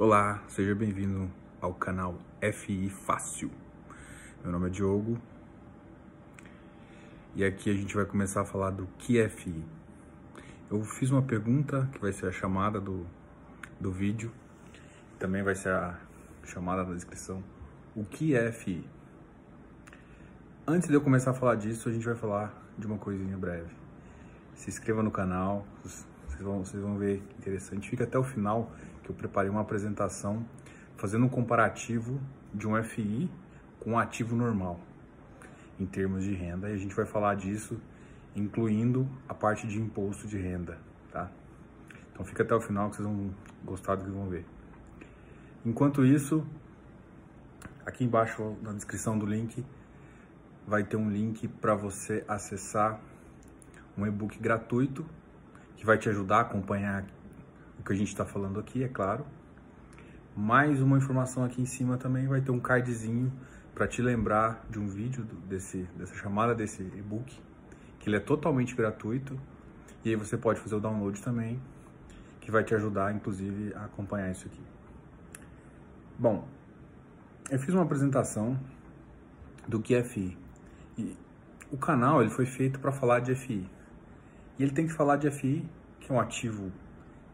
Olá, seja bem-vindo ao canal FI Fácil. Meu nome é Diogo e aqui a gente vai começar a falar do que é FI. Eu fiz uma pergunta que vai ser a chamada do, do vídeo, também vai ser a chamada da descrição. O que é FI? Antes de eu começar a falar disso, a gente vai falar de uma coisinha breve. Se inscreva no canal, vocês vão, vocês vão ver interessante. Fica até o final que eu preparei uma apresentação fazendo um comparativo de um FI com um ativo normal em termos de renda e a gente vai falar disso incluindo a parte de imposto de renda, tá? Então fica até o final que vocês vão gostar do que vão ver. Enquanto isso, aqui embaixo na descrição do link vai ter um link para você acessar um e-book gratuito que vai te ajudar a acompanhar o que a gente está falando aqui, é claro. Mais uma informação aqui em cima também vai ter um cardzinho para te lembrar de um vídeo desse, dessa chamada desse e-book, que ele é totalmente gratuito e aí você pode fazer o download também, que vai te ajudar, inclusive, a acompanhar isso aqui. Bom, eu fiz uma apresentação do que é FI. E o canal ele foi feito para falar de FI. E ele tem que falar de FI, que é um ativo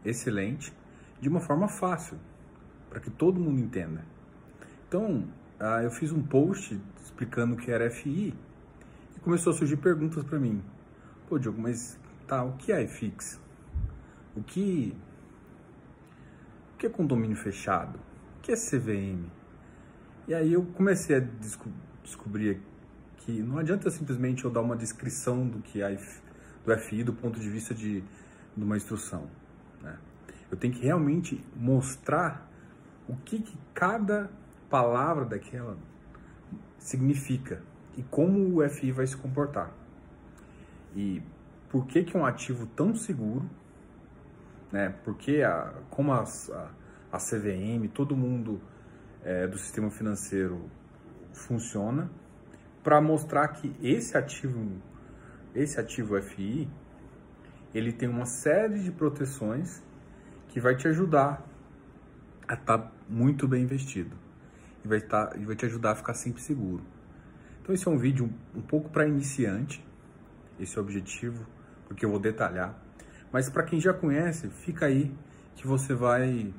excelente, de uma forma fácil, para que todo mundo entenda. Então, ah, eu fiz um post explicando o que era FI e começou a surgir perguntas para mim. Pô, Diogo, mas tá, o que é IFIX? O que, o que é condomínio fechado? O que é CVM? E aí eu comecei a desco descobrir que não adianta simplesmente eu dar uma descrição do que é do FI do ponto de vista de, de uma instrução. Né? Eu tenho que realmente mostrar o que, que cada palavra daquela significa e como o FI vai se comportar. E por que, que um ativo tão seguro, né? Porque a, como a, a, CVM, todo mundo é, do sistema financeiro funciona, para mostrar que esse ativo esse ativo FI, ele tem uma série de proteções que vai te ajudar a estar tá muito bem investido e vai, estar, tá, e vai te ajudar a ficar sempre seguro. Então esse é um vídeo um, um pouco para iniciante, esse é o objetivo, porque eu vou detalhar. Mas para quem já conhece, fica aí que você vai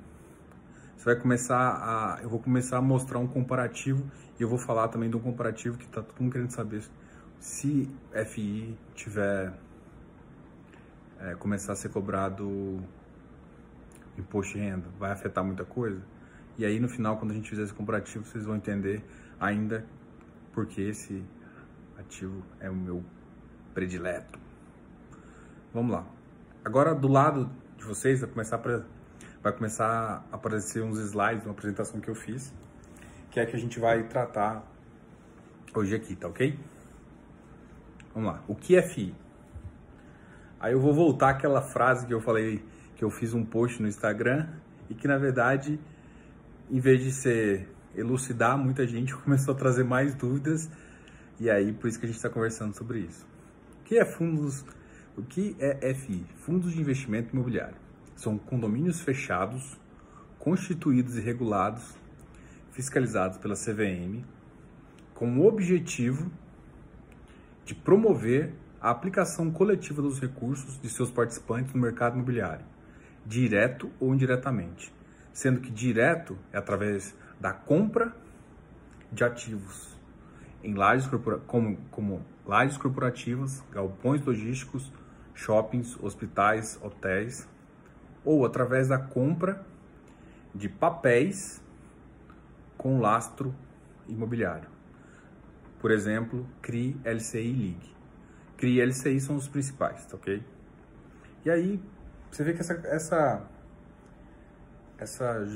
você vai começar a eu vou começar a mostrar um comparativo e eu vou falar também um comparativo que está todo mundo querendo saber se FI tiver é, começar a ser cobrado imposto de renda, vai afetar muita coisa? E aí no final, quando a gente fizer esse comparativo, vocês vão entender ainda porque esse ativo é o meu predileto. Vamos lá. Agora do lado de vocês vai começar a, vai começar a aparecer uns slides, uma apresentação que eu fiz, que é que a gente vai tratar hoje aqui, tá ok? Vamos lá. O que é? Aí eu vou voltar àquela frase que eu falei, que eu fiz um post no Instagram e que na verdade, em vez de ser elucidar, muita gente começou a trazer mais dúvidas e aí por isso que a gente está conversando sobre isso. O que é fundos? O que é FI? Fundos de Investimento Imobiliário. São condomínios fechados, constituídos e regulados, fiscalizados pela CVM, com o objetivo de promover a aplicação coletiva dos recursos de seus participantes no mercado imobiliário, direto ou indiretamente, sendo que direto é através da compra de ativos em lajes como, como lajes corporativas, galpões logísticos, shoppings, hospitais, hotéis, ou através da compra de papéis com lastro imobiliário. Por exemplo, CRI, LCI e LIG. CRI e LCI são os principais, tá ok? E aí, você vê que essa, essa, essa,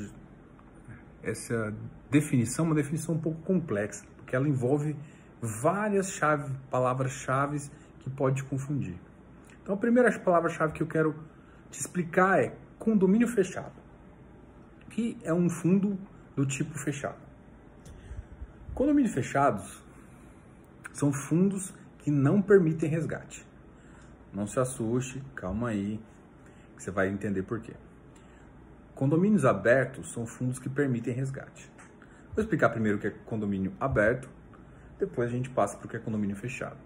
essa definição é uma definição um pouco complexa, porque ela envolve várias chave, palavras-chave que pode confundir. Então, a primeira palavra-chave que eu quero te explicar é condomínio fechado, que é um fundo do tipo fechado. Condomínios fechados são fundos que não permitem resgate. Não se assuste, calma aí, que você vai entender por quê. condomínios abertos são fundos que permitem resgate. Vou explicar primeiro o que é condomínio aberto, depois a gente passa para o que é condomínio fechado.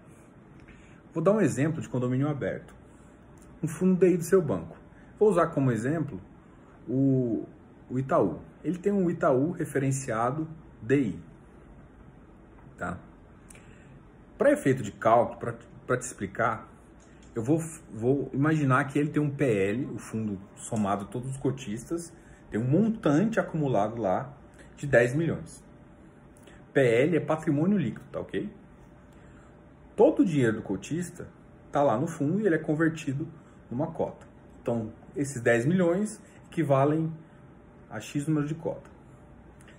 Vou dar um exemplo de condomínio aberto. Um fundo DI do seu banco. Vou usar como exemplo o, o Itaú. Ele tem um Itaú referenciado DI. Tá? Para efeito de cálculo, para te explicar, eu vou, vou imaginar que ele tem um PL, o fundo somado todos os cotistas, tem um montante acumulado lá de 10 milhões. PL é patrimônio líquido, tá ok? Todo o dinheiro do cotista está lá no fundo e ele é convertido numa cota. Então, esses 10 milhões equivalem a X número de cota.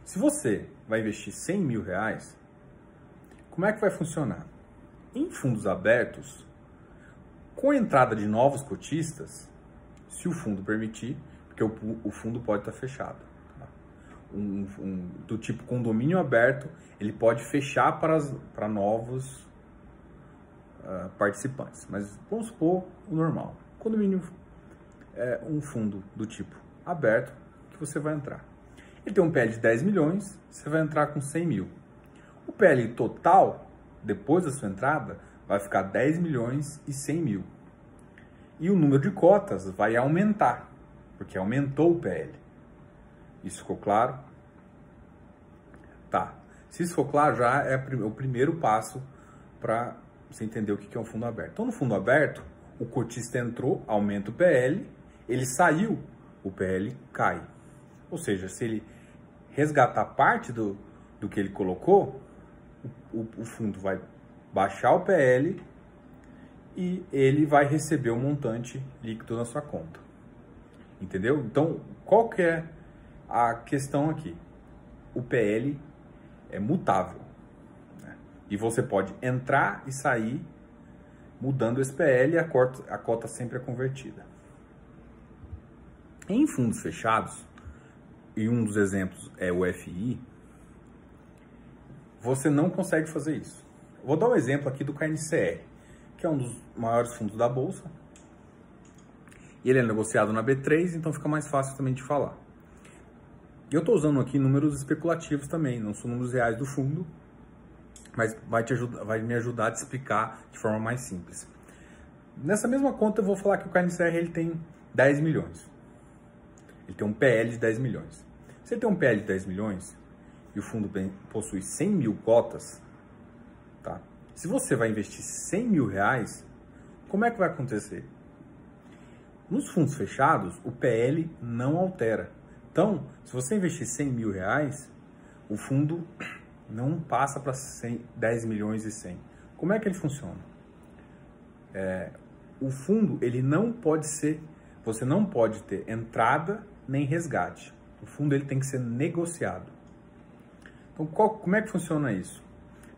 Se você vai investir 100 mil reais, como é que vai funcionar? Em fundos abertos, com a entrada de novos cotistas, se o fundo permitir, porque o, o fundo pode estar fechado. Tá? Um, um, do tipo condomínio aberto, ele pode fechar para, as, para novos uh, participantes. Mas vamos supor o normal. Condomínio é um fundo do tipo aberto que você vai entrar. Ele tem um PL de 10 milhões, você vai entrar com 100 mil. O PL total, depois da sua entrada, vai ficar 10 milhões e 100 mil. E o número de cotas vai aumentar, porque aumentou o PL. Isso ficou claro? Tá. Se isso for claro, já é o primeiro passo para você entender o que é um fundo aberto. Então, no fundo aberto, o cotista entrou, aumenta o PL, ele saiu, o PL cai. Ou seja, se ele resgatar parte do, do que ele colocou, o, o fundo vai baixar o PL e ele vai receber o montante líquido na sua conta. Entendeu? Então, qual que é a questão aqui? O PL é mutável. Né? E você pode entrar e sair mudando esse PL e a a cota sempre é convertida. Em fundos fechados, e um dos exemplos é o FI, você não consegue fazer isso. Vou dar um exemplo aqui do KNCR, que é um dos maiores fundos da bolsa. E ele é negociado na B3, então fica mais fácil também de falar. Eu estou usando aqui números especulativos também, não são números reais do fundo, mas vai, te ajudar, vai me ajudar a te explicar de forma mais simples. Nessa mesma conta eu vou falar que o KNCR ele tem 10 milhões. Ele tem um PL de 10 milhões. Se ele tem um PL de 10 milhões e o fundo possui 100 mil cotas, Tá? Se você vai investir 100 mil reais, como é que vai acontecer? Nos fundos fechados, o PL não altera. Então, se você investir 100 mil reais, o fundo não passa para 10 milhões e 100. Como é que ele funciona? É, o fundo ele não pode ser, você não pode ter entrada nem resgate. O fundo ele tem que ser negociado. Então, qual, como é que funciona isso?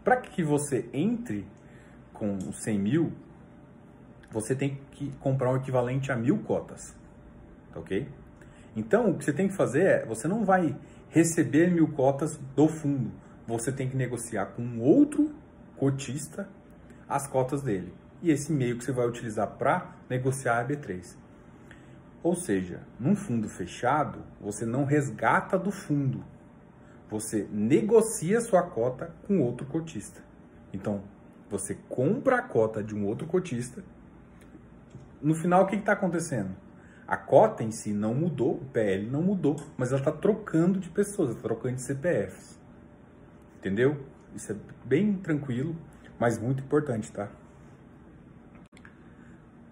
Para que você entre com 100 mil, você tem que comprar o equivalente a mil cotas, tá ok? Então, o que você tem que fazer é, você não vai receber mil cotas do fundo, você tem que negociar com outro cotista as cotas dele. E esse meio que você vai utilizar para negociar a B3. Ou seja, num fundo fechado, você não resgata do fundo, você negocia sua cota com outro cotista. Então, você compra a cota de um outro cotista. No final, o que está acontecendo? A cota em si não mudou, o PL não mudou, mas ela está trocando de pessoas, está trocando de CPFs. Entendeu? Isso é bem tranquilo, mas muito importante, tá?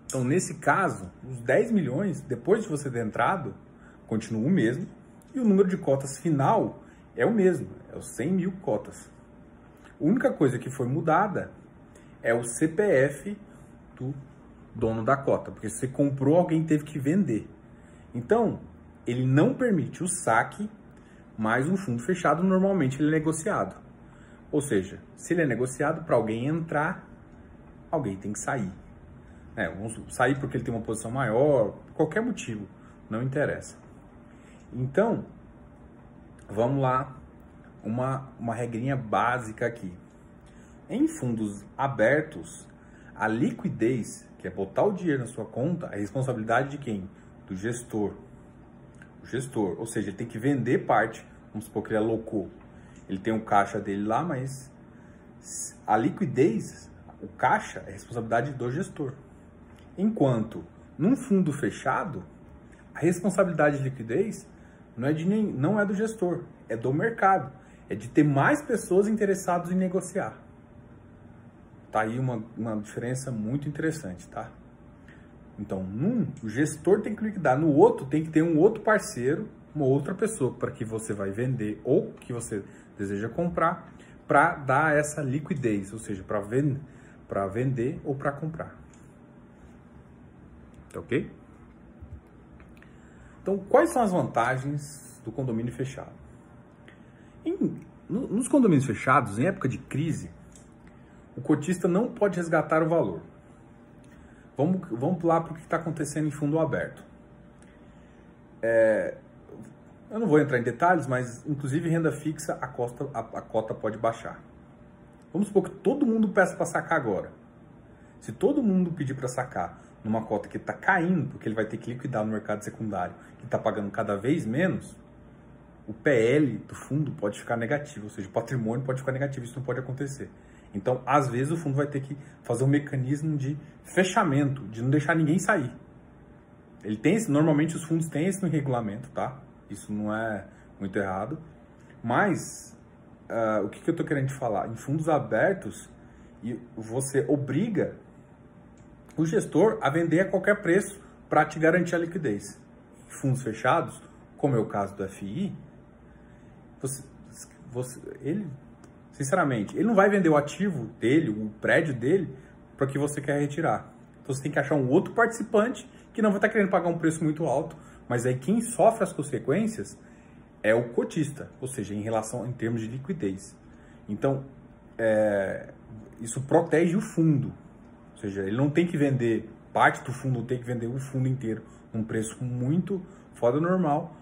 Então, nesse caso, os 10 milhões, depois de você ter entrado, continua o mesmo, e o número de cotas final é o mesmo, é os 100 mil cotas. A única coisa que foi mudada é o CPF do dono da cota, porque se você comprou, alguém teve que vender. Então, ele não permite o saque, mas um fundo fechado normalmente ele é negociado. Ou seja, se ele é negociado para alguém entrar, alguém tem que sair. É, sair porque ele tem uma posição maior, qualquer motivo, não interessa. Então, Vamos lá, uma, uma regrinha básica aqui. Em fundos abertos, a liquidez, que é botar o dinheiro na sua conta, é responsabilidade de quem? Do gestor. O gestor. Ou seja, ele tem que vender parte. Vamos supor que ele alocou. Ele tem o caixa dele lá, mas a liquidez, o caixa, é responsabilidade do gestor. Enquanto num fundo fechado, a responsabilidade de liquidez não é, de nem, não é do gestor, é do mercado. É de ter mais pessoas interessadas em negociar. Tá aí uma, uma diferença muito interessante, tá? Então, num, o gestor tem que liquidar, no outro tem que ter um outro parceiro, uma outra pessoa para que você vai vender ou que você deseja comprar, para dar essa liquidez, ou seja, para vend vender ou para comprar. Tá ok? Então, quais são as vantagens do condomínio fechado? Em, no, nos condomínios fechados, em época de crise, o cotista não pode resgatar o valor. Vamos, vamos pular para o que está acontecendo em fundo aberto. É, eu não vou entrar em detalhes, mas inclusive renda fixa, a, costa, a, a cota pode baixar. Vamos supor que todo mundo peça para sacar agora. Se todo mundo pedir para sacar numa cota que está caindo, porque ele vai ter que liquidar no mercado secundário, está pagando cada vez menos, o PL do fundo pode ficar negativo, ou seja, o patrimônio pode ficar negativo, isso não pode acontecer. Então, às vezes, o fundo vai ter que fazer um mecanismo de fechamento, de não deixar ninguém sair. Ele tem esse, normalmente os fundos têm esse no regulamento, tá? Isso não é muito errado. Mas, uh, o que, que eu estou querendo te falar? Em fundos abertos, você obriga o gestor a vender a qualquer preço para te garantir a liquidez. Fundos fechados, como é o caso do FI, você, você, ele Sinceramente, ele não vai vender o ativo dele, o prédio dele, para que você quer retirar. Então você tem que achar um outro participante que não vai estar tá querendo pagar um preço muito alto, mas aí quem sofre as consequências é o cotista, ou seja, em relação em termos de liquidez. Então, é, isso protege o fundo, ou seja, ele não tem que vender parte do fundo, tem que vender o fundo inteiro num preço muito fora do normal,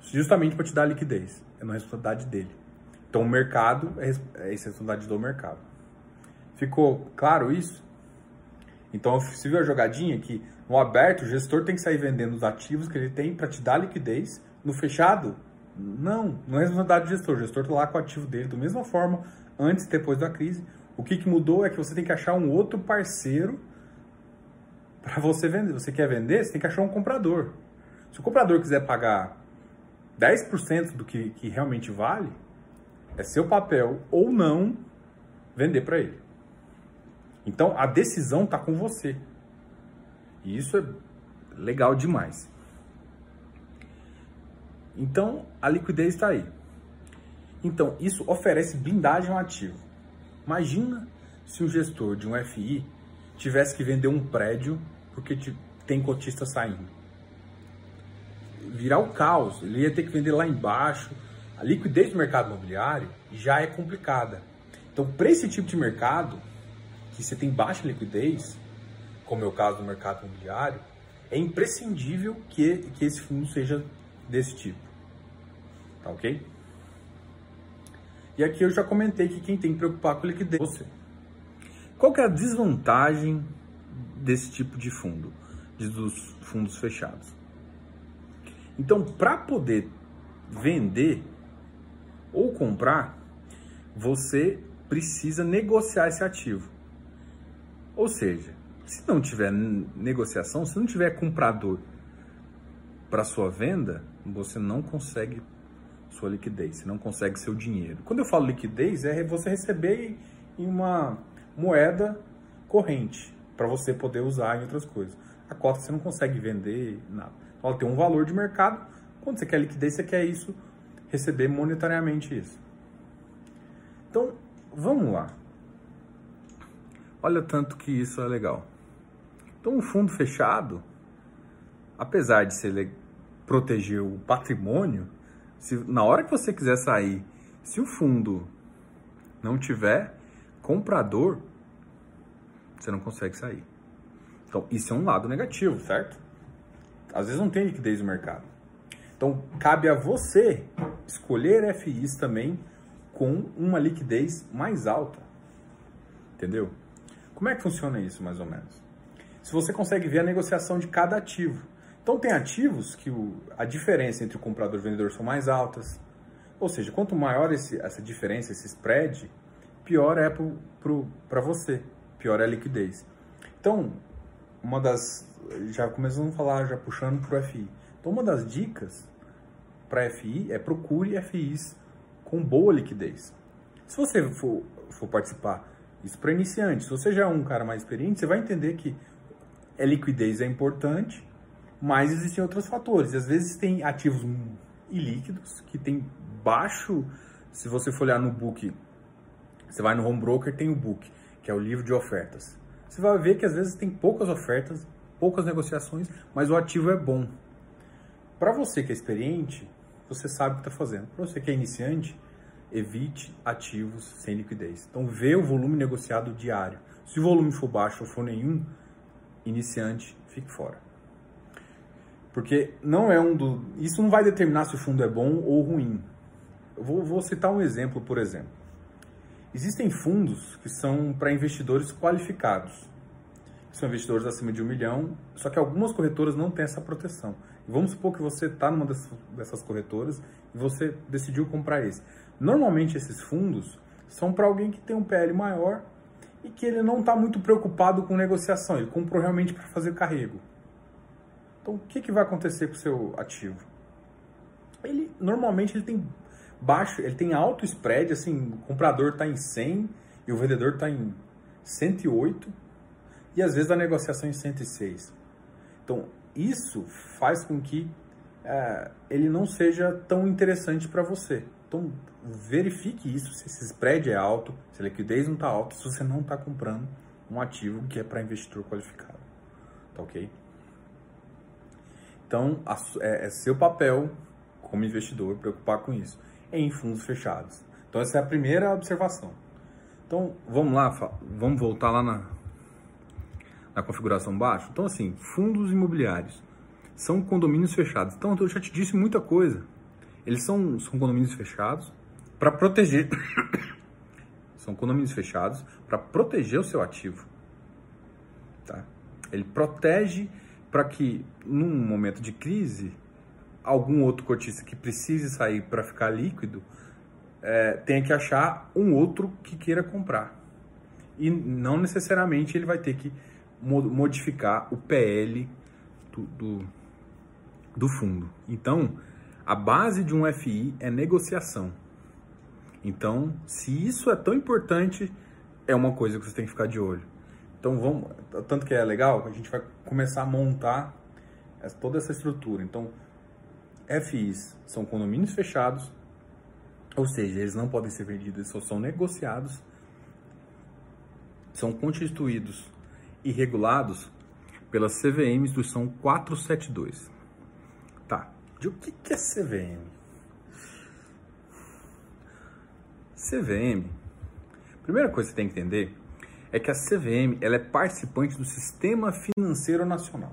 justamente para te dar liquidez. É uma responsabilidade dele. Então, o mercado é, é responsabilidade do mercado. Ficou claro isso? Então, você viu a jogadinha que no aberto o gestor tem que sair vendendo os ativos que ele tem para te dar liquidez. No fechado, não, não é responsabilidade do gestor. O gestor está lá com o ativo dele da mesma forma, antes e depois da crise. O que, que mudou é que você tem que achar um outro parceiro para você vender. Você quer vender, você tem que achar um comprador. Se o comprador quiser pagar 10% do que, que realmente vale, é seu papel ou não vender para ele. Então a decisão está com você. E isso é legal demais. Então a liquidez está aí. Então isso oferece blindagem ao ativo. Imagina se o gestor de um FI tivesse que vender um prédio porque tem cotista saindo. Virar o caos, ele ia ter que vender lá embaixo a liquidez do mercado imobiliário já é complicada. Então, para esse tipo de mercado, que você tem baixa liquidez, como é o caso do mercado imobiliário, é imprescindível que, que esse fundo seja desse tipo. Tá ok? E aqui eu já comentei que quem tem que preocupar com liquidez é você. Qual que é a desvantagem desse tipo de fundo, dos fundos fechados? Então, para poder vender ou comprar, você precisa negociar esse ativo. Ou seja, se não tiver negociação, se não tiver comprador para sua venda, você não consegue sua liquidez, você não consegue seu dinheiro. Quando eu falo liquidez, é você receber em uma moeda corrente para você poder usar em outras coisas. A cota você não consegue vender nada. Ela tem um valor de mercado. Quando você quer liquidez, você quer isso receber monetariamente isso. Então, vamos lá. Olha tanto que isso é legal. Então, um fundo fechado, apesar de ser proteger o patrimônio, se na hora que você quiser sair, se o fundo não tiver comprador, você não consegue sair. Então, isso é um lado negativo, certo? Às vezes não tem liquidez no mercado. Então, cabe a você escolher FIs também com uma liquidez mais alta. Entendeu? Como é que funciona isso, mais ou menos? Se você consegue ver a negociação de cada ativo. Então tem ativos que o, a diferença entre o comprador e o vendedor são mais altas. Ou seja, quanto maior esse, essa diferença, esse spread, pior é para você, pior é a liquidez. Então, uma das. Já começamos a falar, já puxando para o FI. Então, uma das dicas para FI é procure FIs com boa liquidez. Se você for, for participar, isso para iniciante, se você já é um cara mais experiente, você vai entender que a liquidez é importante, mas existem outros fatores. Às vezes tem ativos ilíquidos que tem baixo, se você for olhar no book, você vai no home broker, tem o book, que é o livro de ofertas. Você vai ver que às vezes tem poucas ofertas, poucas negociações, mas o ativo é bom. Para você que é experiente, você sabe o que está fazendo. Para você que é iniciante, evite ativos sem liquidez. Então, vê o volume negociado diário. Se o volume for baixo ou for nenhum, iniciante, fique fora. Porque não é um do. Isso não vai determinar se o fundo é bom ou ruim. Eu vou, vou citar um exemplo, por exemplo. Existem fundos que são para investidores qualificados. São investidores acima de um milhão, só que algumas corretoras não têm essa proteção. vamos supor que você está numa dessas corretoras e você decidiu comprar esse. Normalmente esses fundos são para alguém que tem um PL maior e que ele não está muito preocupado com negociação, ele comprou realmente para fazer carrego. Então o que, que vai acontecer com o seu ativo? Ele normalmente ele tem baixo, ele tem alto spread, assim, o comprador está em 100 e o vendedor está em 108 e às vezes a negociação em 106. Então isso faz com que é, ele não seja tão interessante para você. Então, verifique isso, se esse spread é alto, se a liquidez não está alta, se você não está comprando um ativo que é para investidor qualificado. Tá ok? Então, é, é seu papel como investidor preocupar com isso em fundos fechados. Então, essa é a primeira observação. Então, vamos lá, vamos voltar lá na, na configuração baixo. Então, assim, fundos imobiliários são condomínios fechados. Então, eu já te disse muita coisa. Eles são, são condomínios fechados para proteger. são condomínios fechados para proteger o seu ativo. Tá? Ele protege para que, num momento de crise, algum outro cotista que precise sair para ficar líquido é, tenha que achar um outro que queira comprar. E não necessariamente ele vai ter que modificar o PL do, do, do fundo. Então, a base de um FI é negociação. Então, se isso é tão importante, é uma coisa que você tem que ficar de olho. Então, vamos, tanto que é legal, a gente vai começar a montar toda essa estrutura. Então, FIs são condomínios fechados, ou seja, eles não podem ser vendidos, só são negociados, são constituídos e regulados pelas CVMs do São 472. Tá. De o que, é CVM? CVM, primeira coisa que você tem que entender é que a CVM ela é participante do Sistema Financeiro Nacional.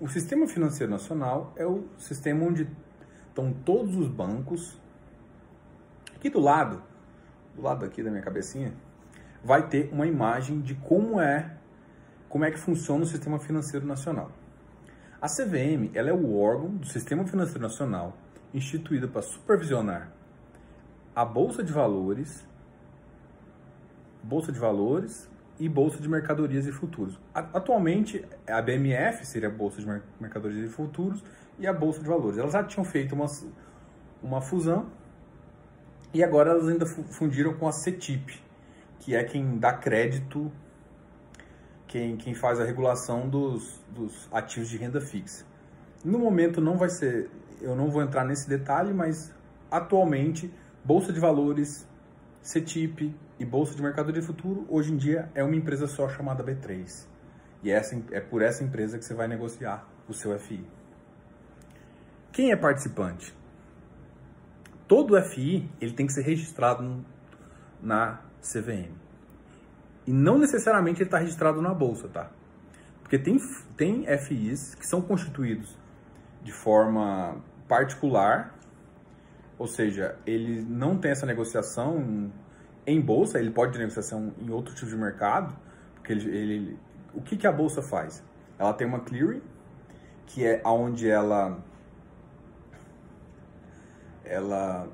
O Sistema Financeiro Nacional é o sistema onde estão todos os bancos. Aqui do lado, do lado aqui da minha cabecinha, vai ter uma imagem de como é, como é que funciona o Sistema Financeiro Nacional. A CVM ela é o órgão do Sistema Financeiro Nacional instituído para supervisionar a Bolsa de Valores, Bolsa de Valores e Bolsa de Mercadorias e Futuros. Atualmente, a BMF seria a Bolsa de Mercadorias e Futuros e a Bolsa de Valores. Elas já tinham feito uma, uma fusão e agora elas ainda fundiram com a CETIP, que é quem dá crédito quem, quem faz a regulação dos, dos ativos de renda fixa. No momento não vai ser, eu não vou entrar nesse detalhe, mas atualmente Bolsa de Valores, CETIP e Bolsa de Mercadoria Futuro, hoje em dia é uma empresa só chamada B3. E essa, é por essa empresa que você vai negociar o seu FI. Quem é participante? Todo FI ele tem que ser registrado na CVM. E não necessariamente ele está registrado na bolsa, tá? Porque tem, tem FIs que são constituídos de forma particular, ou seja, ele não tem essa negociação em bolsa, ele pode ter negociação em outro tipo de mercado, porque ele, ele o que, que a bolsa faz? Ela tem uma clearing, que é onde ela ela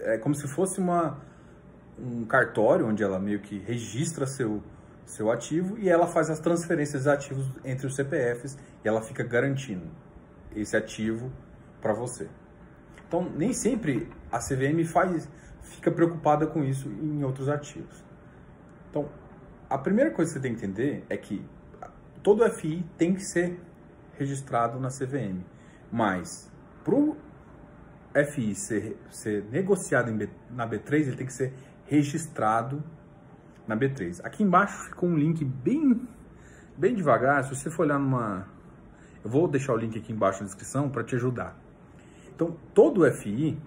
é como se fosse uma um cartório onde ela meio que registra seu seu ativo e ela faz as transferências de ativos entre os CPFs e ela fica garantindo esse ativo para você. Então, nem sempre a CVM faz, fica preocupada com isso em outros ativos. Então, a primeira coisa que você tem que entender é que todo FI tem que ser registrado na CVM, mas para o FI ser, ser negociado B, na B3, ele tem que ser registrado na B3. Aqui embaixo ficou um link bem, bem devagar, se você for olhar numa... Eu vou deixar o link aqui embaixo na descrição para te ajudar. Então, todo FI,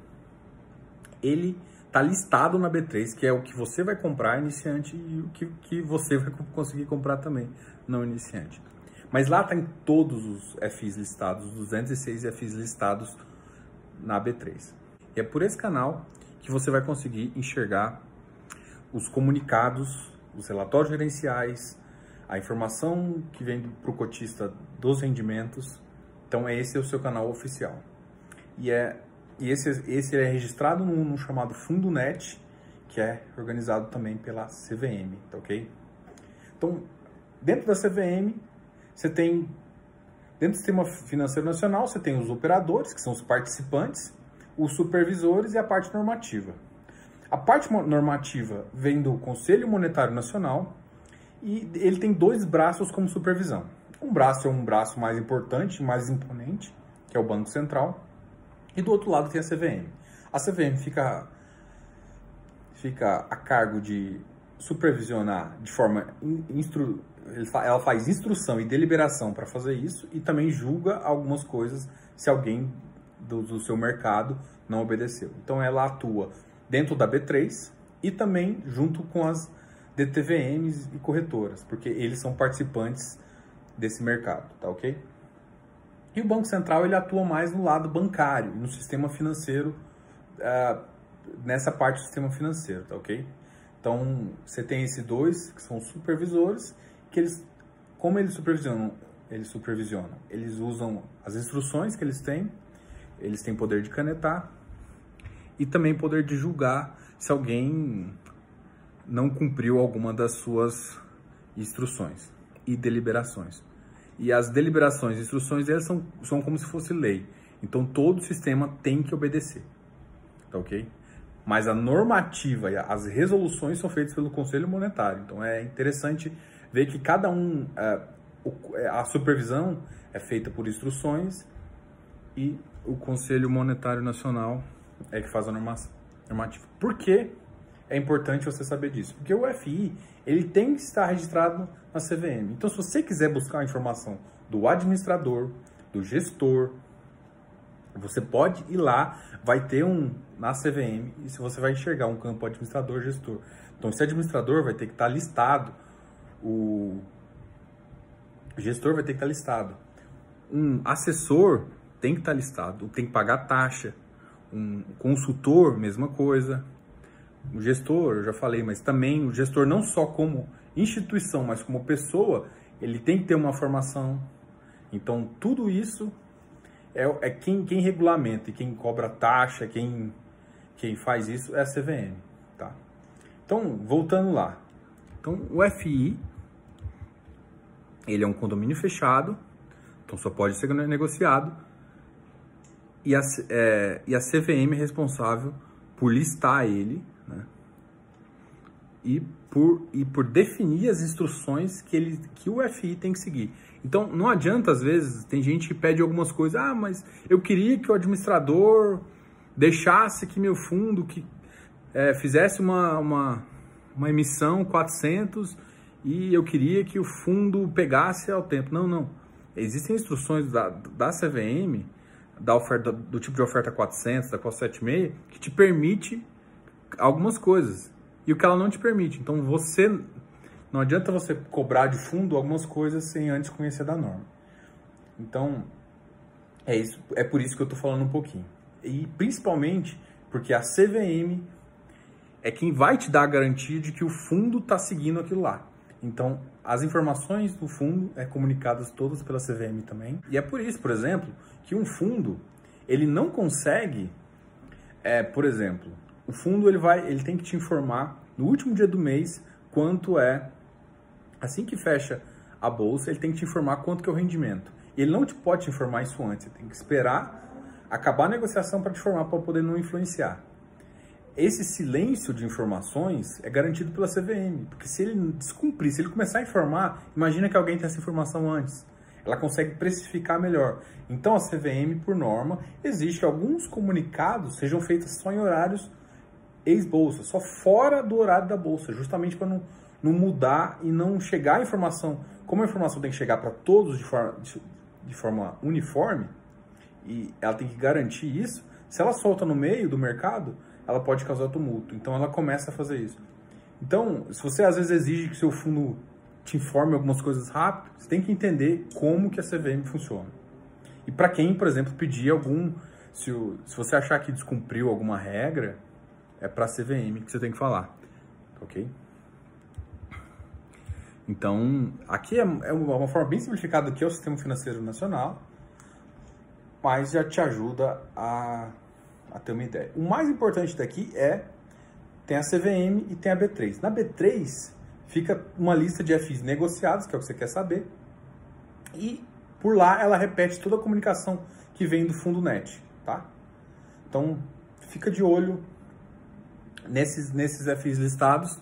ele está listado na B3, que é o que você vai comprar iniciante e o que, que você vai conseguir comprar também, não iniciante. Mas lá tem tá todos os FIs listados, 206 FIs listados na B3. E é por esse canal que você vai conseguir enxergar os comunicados, os relatórios gerenciais, a informação que vem para o cotista dos rendimentos. Então, esse é o seu canal oficial e, é, e esse, esse é registrado num, chamado Fundo Net, que é organizado também pela CVM, tá ok? Então, dentro da CVM, você tem, dentro do Sistema Financeiro Nacional, você tem os operadores, que são os participantes, os supervisores e a parte normativa. A parte normativa vem do Conselho Monetário Nacional e ele tem dois braços como supervisão. Um braço é um braço mais importante, mais imponente, que é o Banco Central, e do outro lado tem a CVM. A CVM fica, fica a cargo de supervisionar de forma instru, ela faz instrução e deliberação para fazer isso e também julga algumas coisas se alguém do, do, seu mercado não obedeceu. Então ela atua dentro da B3 e também junto com as DTVMs e corretoras, porque eles são participantes desse mercado, tá ok? E o Banco Central ele atua mais no lado bancário, no sistema financeiro, uh, nessa parte do sistema financeiro, tá ok? Então, você tem esses dois, que são supervisores, que eles, como eles supervisionam, eles supervisionam, eles usam as instruções que eles têm, eles têm poder de canetar e também poder de julgar se alguém não cumpriu alguma das suas instruções e deliberações. E as deliberações instruções delas são, são como se fosse lei. Então todo sistema tem que obedecer. Tá ok? Mas a normativa e as resoluções são feitas pelo Conselho Monetário. Então é interessante ver que cada um. É, é, a supervisão é feita por instruções e o Conselho Monetário Nacional é que faz a normativa. Por que é importante você saber disso? Porque o FI ele tem que estar registrado na CVM. Então, se você quiser buscar a informação do administrador, do gestor, você pode ir lá, vai ter um na CVM e se você vai enxergar um campo administrador, gestor. Então, esse administrador vai ter que estar listado, o gestor vai ter que estar listado, um assessor tem que estar listado, tem que pagar taxa, um consultor, mesma coisa, o gestor, eu já falei, mas também o gestor não só como instituição, mas como pessoa, ele tem que ter uma formação. Então, tudo isso é, é quem, quem regulamenta e quem cobra taxa, quem, quem faz isso é a CVM, tá? Então, voltando lá. Então, o FI, ele é um condomínio fechado, então só pode ser negociado, e a, é, e a CVM é responsável por listar ele né? E por, e por definir as instruções que, ele, que o FI tem que seguir. Então, não adianta, às vezes, tem gente que pede algumas coisas, ah, mas eu queria que o administrador deixasse que meu fundo que é, fizesse uma, uma, uma emissão 400 e eu queria que o fundo pegasse ao tempo. Não, não. Existem instruções da, da CVM, da oferta, do tipo de oferta 400, da 476, que te permite algumas coisas e o que ela não te permite. Então você não adianta você cobrar de fundo algumas coisas sem antes conhecer da norma. Então é isso, é por isso que eu estou falando um pouquinho. E principalmente porque a CVM é quem vai te dar a garantia de que o fundo está seguindo aquilo lá. Então, as informações do fundo é comunicadas todas pela CVM também. E é por isso, por exemplo, que um fundo ele não consegue, é, por exemplo, o fundo ele vai, ele tem que te informar no último dia do mês quanto é, assim que fecha a bolsa, ele tem que te informar quanto que é o rendimento. Ele não te pode te informar isso antes, você tem que esperar acabar a negociação para te informar para poder não influenciar. Esse silêncio de informações é garantido pela CVM, porque se ele descumprir, se ele começar a informar, imagina que alguém tem essa informação antes. Ela consegue precificar melhor. Então a CVM, por norma, exige que alguns comunicados sejam feitos só em horários ex-bolsa, só fora do horário da bolsa, justamente para não, não mudar e não chegar a informação. Como a informação tem que chegar para todos de forma, de, de forma uniforme, e ela tem que garantir isso, se ela solta no meio do mercado, ela pode causar tumulto. Então ela começa a fazer isso. Então, se você às vezes exige que seu fundo te informe algumas coisas rápido, você tem que entender como que a CVM funciona. E para quem, por exemplo, pedir algum, se, se você achar que descumpriu alguma regra, é para a CVM que você tem que falar, ok? Então, aqui é, é uma forma bem simplificada que é o Sistema Financeiro Nacional, mas já te ajuda a, a ter uma ideia. O mais importante daqui é, tem a CVM e tem a B3. Na B3, fica uma lista de FIs negociados, que é o que você quer saber, e por lá ela repete toda a comunicação que vem do fundo net, tá? Então, fica de olho nesses, nesses FIs listados,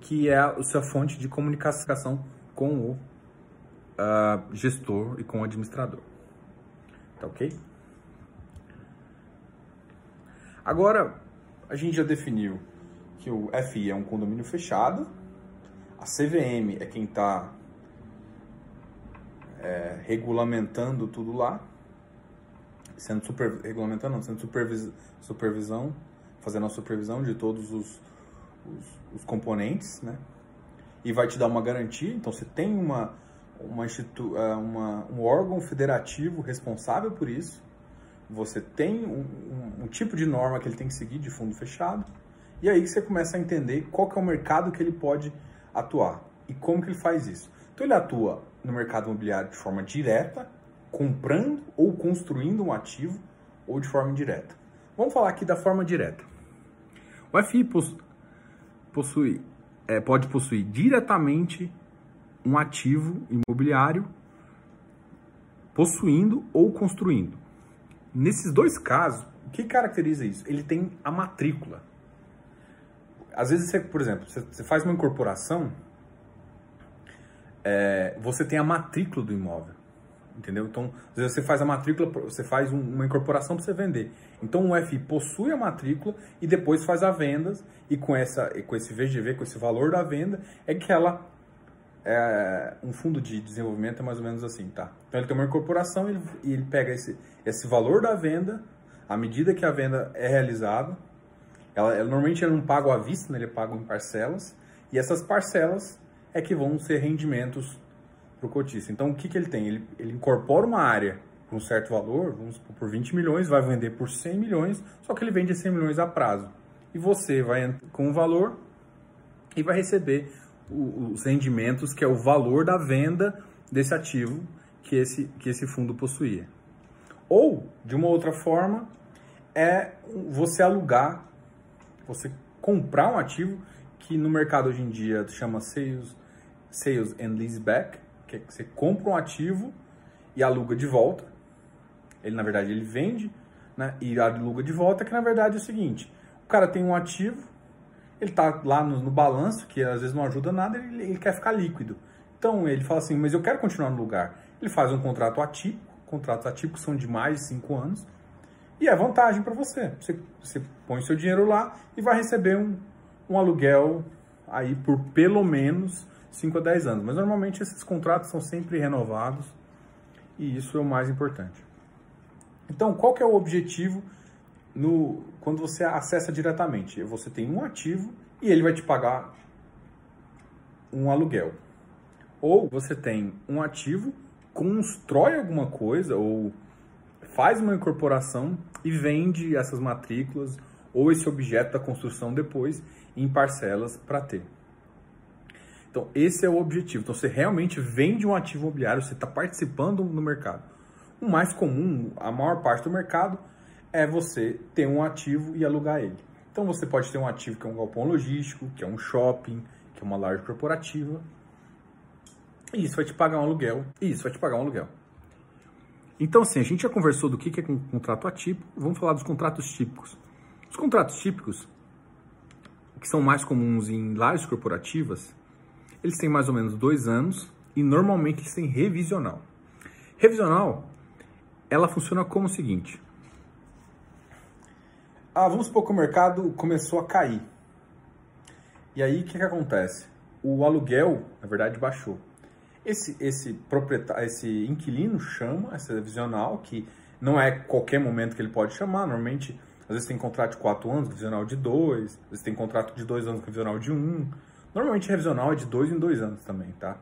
que é a sua fonte de comunicação com o uh, gestor e com o administrador. Tá ok? Agora, a gente já definiu que o FI é um condomínio fechado, a CVM é quem está é, regulamentando tudo lá, sendo super, regulamentando, não, sendo supervis, supervisão, fazendo a supervisão de todos os, os, os componentes, né? E vai te dar uma garantia, então você tem uma, uma, é, uma, um órgão federativo responsável por isso, você tem um, um, um, tipo de norma que ele tem que seguir de fundo fechado, e aí você começa a entender qual que é o mercado que ele pode atuar e como que ele faz isso. Então ele atua no mercado imobiliário de forma direta, comprando ou construindo um ativo, ou de forma indireta. Vamos falar aqui da forma direta. O FI possui, é, pode possuir diretamente um ativo imobiliário possuindo ou construindo. Nesses dois casos, o que caracteriza isso? Ele tem a matrícula. Às vezes, você, por exemplo, você faz uma incorporação, é, você tem a matrícula do imóvel. Entendeu? Então, às vezes você faz a matrícula, você faz uma incorporação para você vender. Então, o FI possui a matrícula e depois faz a venda e com, essa, com esse VGV, com esse valor da venda, é que ela é, um fundo de desenvolvimento é mais ou menos assim, tá? Então ele tem uma incorporação e ele, ele, pega esse, esse valor da venda, à medida que a venda é realizada, ela, ela normalmente ele não paga à vista, né? ele paga em parcelas, e essas parcelas é que vão ser rendimentos para o cotista. Então o que, que ele tem? Ele, ele incorpora uma área com um certo valor, vamos supor, por 20 milhões, vai vender por 100 milhões, só que ele vende 100 milhões a prazo. E você vai com o valor e vai receber os rendimentos, que é o valor da venda desse ativo que esse, que esse fundo possuía. Ou, de uma outra forma, é você alugar, você comprar um ativo que no mercado hoje em dia chama sales, sales and leaseback, que, é que você compra um ativo e aluga de volta. Ele, na verdade, ele vende né, e aluga de volta, que na verdade é o seguinte, o cara tem um ativo, ele está lá no, no, balanço, que às vezes não ajuda nada, ele, ele, quer ficar líquido. Então ele fala assim, mas eu quero continuar no lugar. Ele faz um contrato atípico, contratos atípicos são de mais de 5 anos, e é vantagem para você. você. Você põe seu dinheiro lá e vai receber um, um aluguel aí por pelo menos 5 a 10 anos. Mas normalmente esses contratos são sempre renovados e isso é o mais importante. Então, qual que é o objetivo no, quando você acessa diretamente. Você tem um ativo e ele vai te pagar um aluguel. Ou você tem um ativo, constrói alguma coisa ou faz uma incorporação e vende essas matrículas ou esse objeto da construção depois em parcelas para ter. Então, esse é o objetivo. Então, você realmente vende um ativo imobiliário, você está participando no mercado. O mais comum, a maior parte do mercado, é você ter um ativo e alugar ele. Então, você pode ter um ativo que é um galpão logístico, que é um shopping, que é uma loja corporativa. E isso vai te pagar um aluguel. E isso vai te pagar um aluguel. Então, assim, a gente já conversou do que é um contrato atípico, vamos falar dos contratos típicos. Os contratos típicos, que são mais comuns em lajes corporativas, eles têm mais ou menos dois anos e normalmente eles têm revisional. Revisional, ela funciona como o seguinte. Ah, vamos supor que o mercado começou a cair. E aí, o que, que acontece? O aluguel, na verdade, baixou. Esse, esse proprietário, esse inquilino chama essa revisional, que não é qualquer momento que ele pode chamar, normalmente, às vezes tem contrato de 4 anos, revisional de 2, às vezes tem contrato de 2 anos, revisional de 1. Um. Normalmente revisional é de 2 em 2 anos também, tá?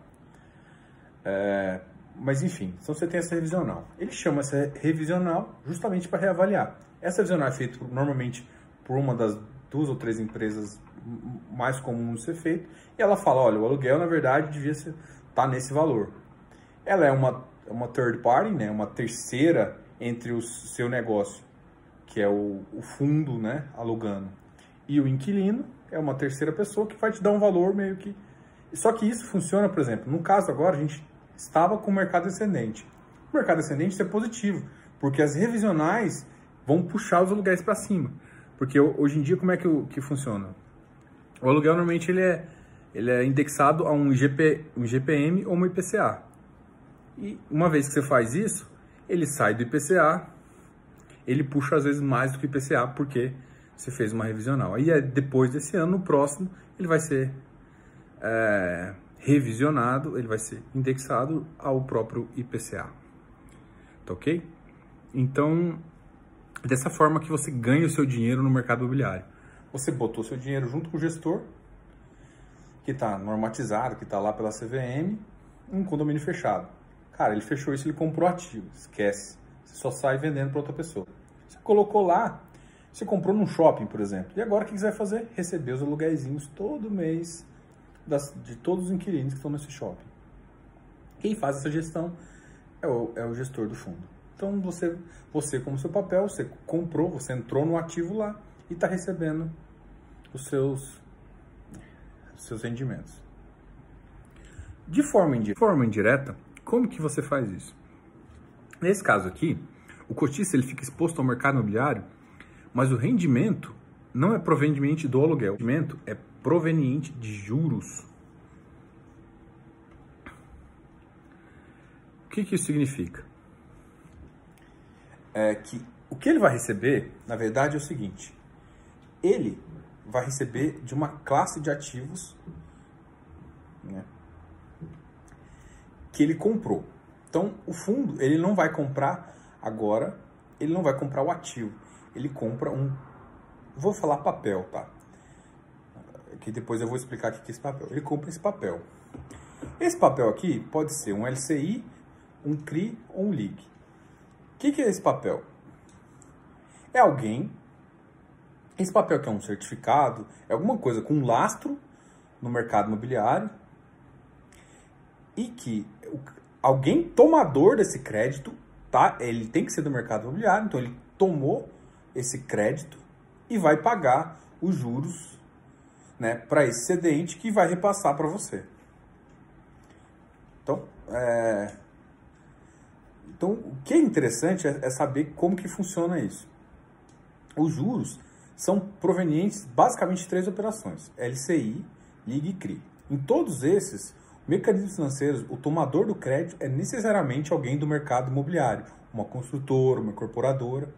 É, mas enfim, então você tem essa revisional. Ele chama essa revisional justamente para reavaliar. Essa revisional é feita normalmente por uma das duas ou três empresas mais comuns ser feito, e ela fala, olha, o aluguel na verdade devia ser tá nesse valor. Ela é uma, uma third party, né, uma terceira entre o seu negócio, que é o, o fundo, né, alugando, e o inquilino é uma terceira pessoa que vai te dar um valor meio que. Só que isso funciona, por exemplo, no caso agora a gente estava com o mercado ascendente. O mercado ascendente é positivo, porque as revisionais vão puxar os aluguéis para cima. Porque hoje em dia como é que, que funciona? O aluguel normalmente ele é ele é indexado a um, IGP, um GPM ou uma IPCA. E uma vez que você faz isso, ele sai do IPCA, ele puxa às vezes mais do que o IPCA, porque você fez uma revisional. Aí é depois desse ano, no próximo, ele vai ser é, revisionado, ele vai ser indexado ao próprio IPCA. Tá ok? Então, dessa forma que você ganha o seu dinheiro no mercado imobiliário. Você botou seu dinheiro junto com o gestor, que está normatizado, que está lá pela CVM, um condomínio fechado. Cara, ele fechou isso, ele comprou ativo, esquece. Você só sai vendendo para outra pessoa. Você colocou lá, você comprou num shopping, por exemplo. E agora o que você vai fazer? Receber os aluguéis todo mês das, de todos os inquilinos que estão nesse shopping. Quem faz essa gestão é o, é o gestor do fundo. Então você, você como seu papel, você comprou, você entrou no ativo lá e está recebendo os seus seus rendimentos. De forma, indireta, de forma indireta, como que você faz isso? Nesse caso aqui, o cotista ele fica exposto ao mercado imobiliário, mas o rendimento não é proveniente do aluguel, o rendimento é proveniente de juros. O que, que isso significa? É que o que ele vai receber, na verdade, é o seguinte: ele vai receber de uma classe de ativos né, que ele comprou. Então, o fundo, ele não vai comprar agora, ele não vai comprar o ativo, ele compra um, vou falar papel, tá? Que depois eu vou explicar o que é esse papel. Ele compra esse papel. Esse papel aqui pode ser um LCI, um CRI ou um LIG. O que, que é esse papel? É alguém esse papel que é um certificado, é alguma coisa com lastro no mercado imobiliário e que alguém tomador desse crédito, tá? Ele tem que ser do mercado imobiliário, então ele tomou esse crédito e vai pagar os juros, né, para esse cedente que vai repassar para você. Então, é... então, o que é interessante é, é saber como que funciona isso. Os juros são provenientes basicamente de três operações: LCI, LIG e CRI. Em todos esses mecanismos financeiros, o tomador do crédito é necessariamente alguém do mercado imobiliário, uma construtora, uma incorporadora.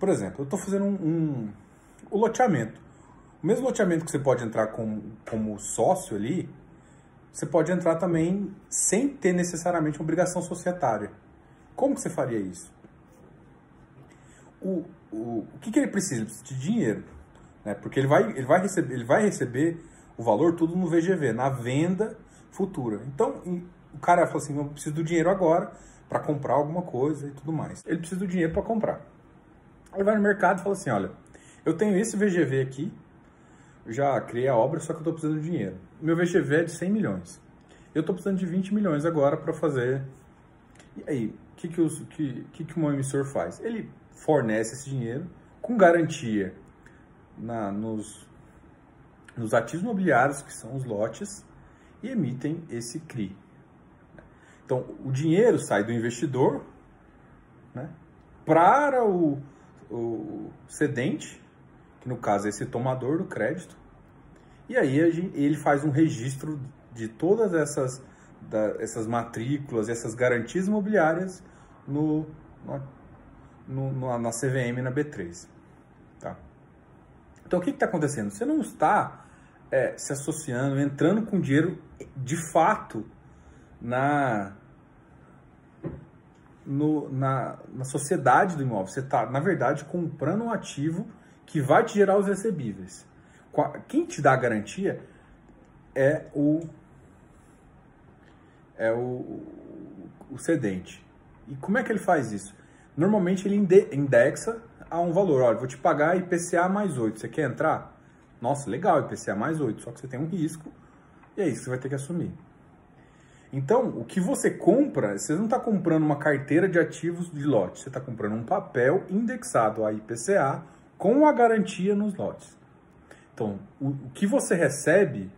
Por exemplo, eu estou fazendo um, um, o loteamento. O mesmo loteamento que você pode entrar como, como sócio ali, você pode entrar também sem ter necessariamente uma obrigação societária. Como que você faria isso? O, o, o que, que ele precisa? Ele precisa de dinheiro. Né? Porque ele vai, ele, vai receber, ele vai receber o valor tudo no VGV, na venda futura. Então, o cara fala assim, eu preciso do dinheiro agora para comprar alguma coisa e tudo mais. Ele precisa do dinheiro para comprar. Ele vai no mercado e fala assim, olha, eu tenho esse VGV aqui, já criei a obra, só que eu estou precisando de dinheiro. Meu VGV é de 100 milhões. Eu estou precisando de 20 milhões agora para fazer. E aí, o que, que, que, que, que um emissor faz? Ele fornece esse dinheiro com garantia na, nos, nos ativos imobiliários, que são os lotes, e emitem esse CRI. Então, o dinheiro sai do investidor né, para o, o cedente, que no caso é esse tomador do crédito, e aí ele faz um registro de todas essas, da, essas matrículas, essas garantias imobiliárias no, no, no, na CVM na B3. Tá? Então o que está acontecendo? Você não está é, se associando, entrando com dinheiro de fato na, no, na, na sociedade do imóvel. Você está, na verdade, comprando um ativo que vai te gerar os recebíveis. Quem te dá a garantia é o é o, o cedente. E como é que ele faz isso? Normalmente ele indexa a um valor. Olha, vou te pagar IPCA mais 8. Você quer entrar? Nossa, legal, IPCA mais 8. Só que você tem um risco e é isso que você vai ter que assumir. Então, o que você compra, você não está comprando uma carteira de ativos de lote, você está comprando um papel indexado a IPCA com a garantia nos lotes. Então, o, o, que você recebe,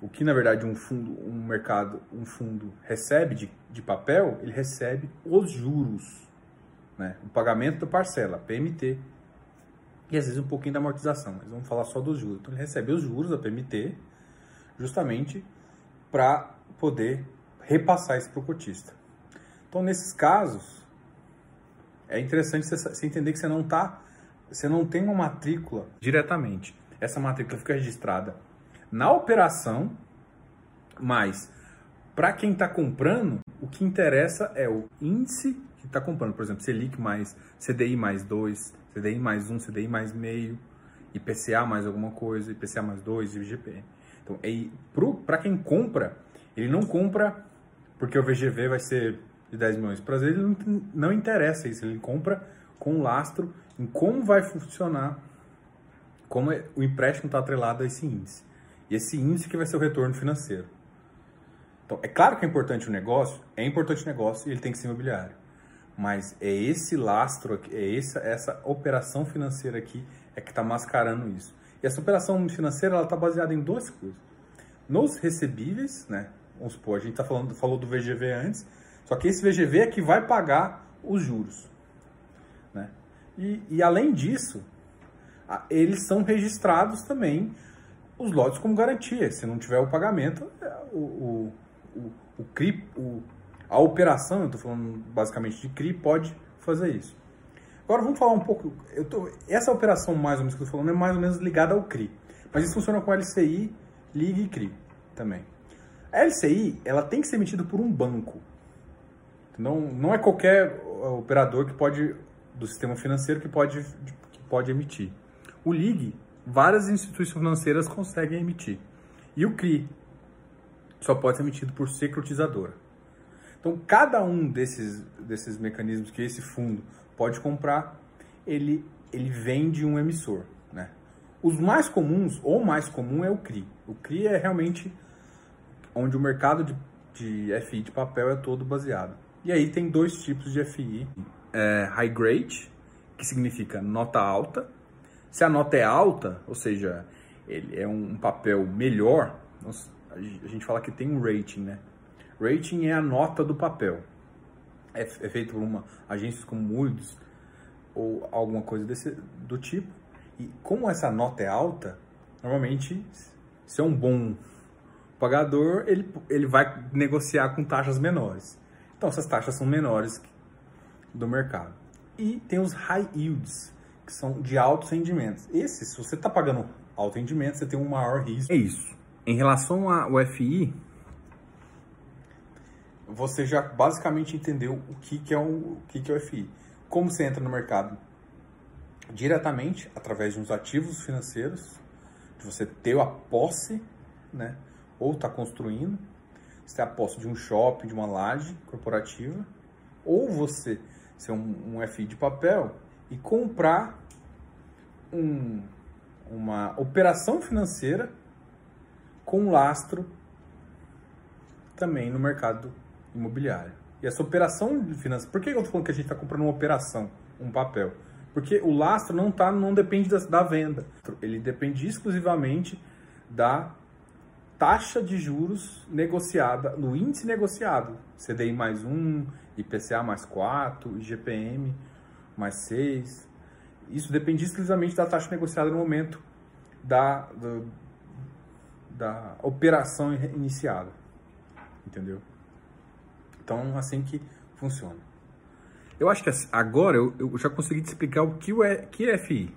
o que na verdade um fundo, um mercado, um fundo recebe de, de papel, ele recebe os juros, né? o pagamento da parcela, PMT, e às vezes um pouquinho da amortização, mas vamos falar só dos juros. Então, ele recebe os juros da PMT justamente para poder repassar isso para o cotista. Então, nesses casos, é interessante você entender que você não tá, você não tem uma matrícula diretamente essa matrícula fica registrada na operação, mas para quem está comprando, o que interessa é o índice que está comprando. Por exemplo, Selic mais CDI mais 2, CDI mais 1, CDI mais meio, IPCA mais alguma coisa, IPCA mais 2, IGP. Então, é, para quem compra, ele não compra porque o VGV vai ser de 10 milhões. Para ele não, não interessa isso, ele compra com lastro em como vai funcionar como é, o empréstimo está atrelado a esse índice. E esse índice que vai ser o retorno financeiro. Então, é claro que é importante o negócio, é importante o negócio e ele tem que ser imobiliário. Mas é esse lastro, é essa, essa operação financeira aqui é que está mascarando isso. E essa operação financeira está baseada em duas coisas. Nos recebíveis, né? Vamos supor, a gente tá falando, falou do VGV antes, só que esse VGV é que vai pagar os juros. Né? E, e além disso, eles são registrados também os lotes como garantia. Se não tiver o pagamento, é, o, o, o, CRI, o, a operação, eu estou falando basicamente de CRI, pode fazer isso. Agora vamos falar um pouco. Eu tô, essa operação, mais ou menos que eu estou falando, é mais ou menos ligada ao CRI. Mas isso funciona com LCI, LIG e CRI também. A LCI ela tem que ser emitida por um banco. Não, não é qualquer operador que pode do sistema financeiro que pode, que pode emitir. O LIG, várias instituições financeiras conseguem emitir. E o CRI só pode ser emitido por securotizadora. Então, cada um desses, desses mecanismos que esse fundo pode comprar, ele, ele vem de um emissor. Né? Os mais comuns, ou mais comum, é o CRI. O CRI é realmente onde o mercado de, de FI de papel é todo baseado. E aí tem dois tipos de FI. É, high grade, que significa nota alta, se a nota é alta, ou seja, ele é um papel melhor, a gente fala que tem um rating, né? Rating é a nota do papel. É, é feito por uma agência como Moody's ou alguma coisa desse, do tipo. E como essa nota é alta, normalmente, se é um bom pagador, ele, ele vai negociar com taxas menores. Então, essas taxas são menores do mercado. E tem os high yields, que são de altos rendimentos. Esse, se você está pagando alto rendimento, você tem um maior risco. É isso. Em relação ao FI, você já basicamente entendeu o que, que, é, o, o que, que é o FI. Como você entra no mercado? Diretamente, através de uns ativos financeiros, de você ter a posse, né? Ou está construindo, você tem a posse de um shopping, de uma laje corporativa, ou você ser um, um FI de papel e comprar um, uma operação financeira com lastro também no mercado imobiliário. E essa operação de finanças, por que eu estou falando que a gente está comprando uma operação, um papel? Porque o lastro não tá, não depende da, da venda, ele depende exclusivamente da taxa de juros negociada, no índice negociado, CDI mais 1, IPCA mais 4, IGPM mais 6. Isso depende exclusivamente da taxa negociada no momento da, do, da operação iniciada. Entendeu? Então, assim que funciona. Eu acho que agora eu, eu já consegui te explicar o que, é, que é FI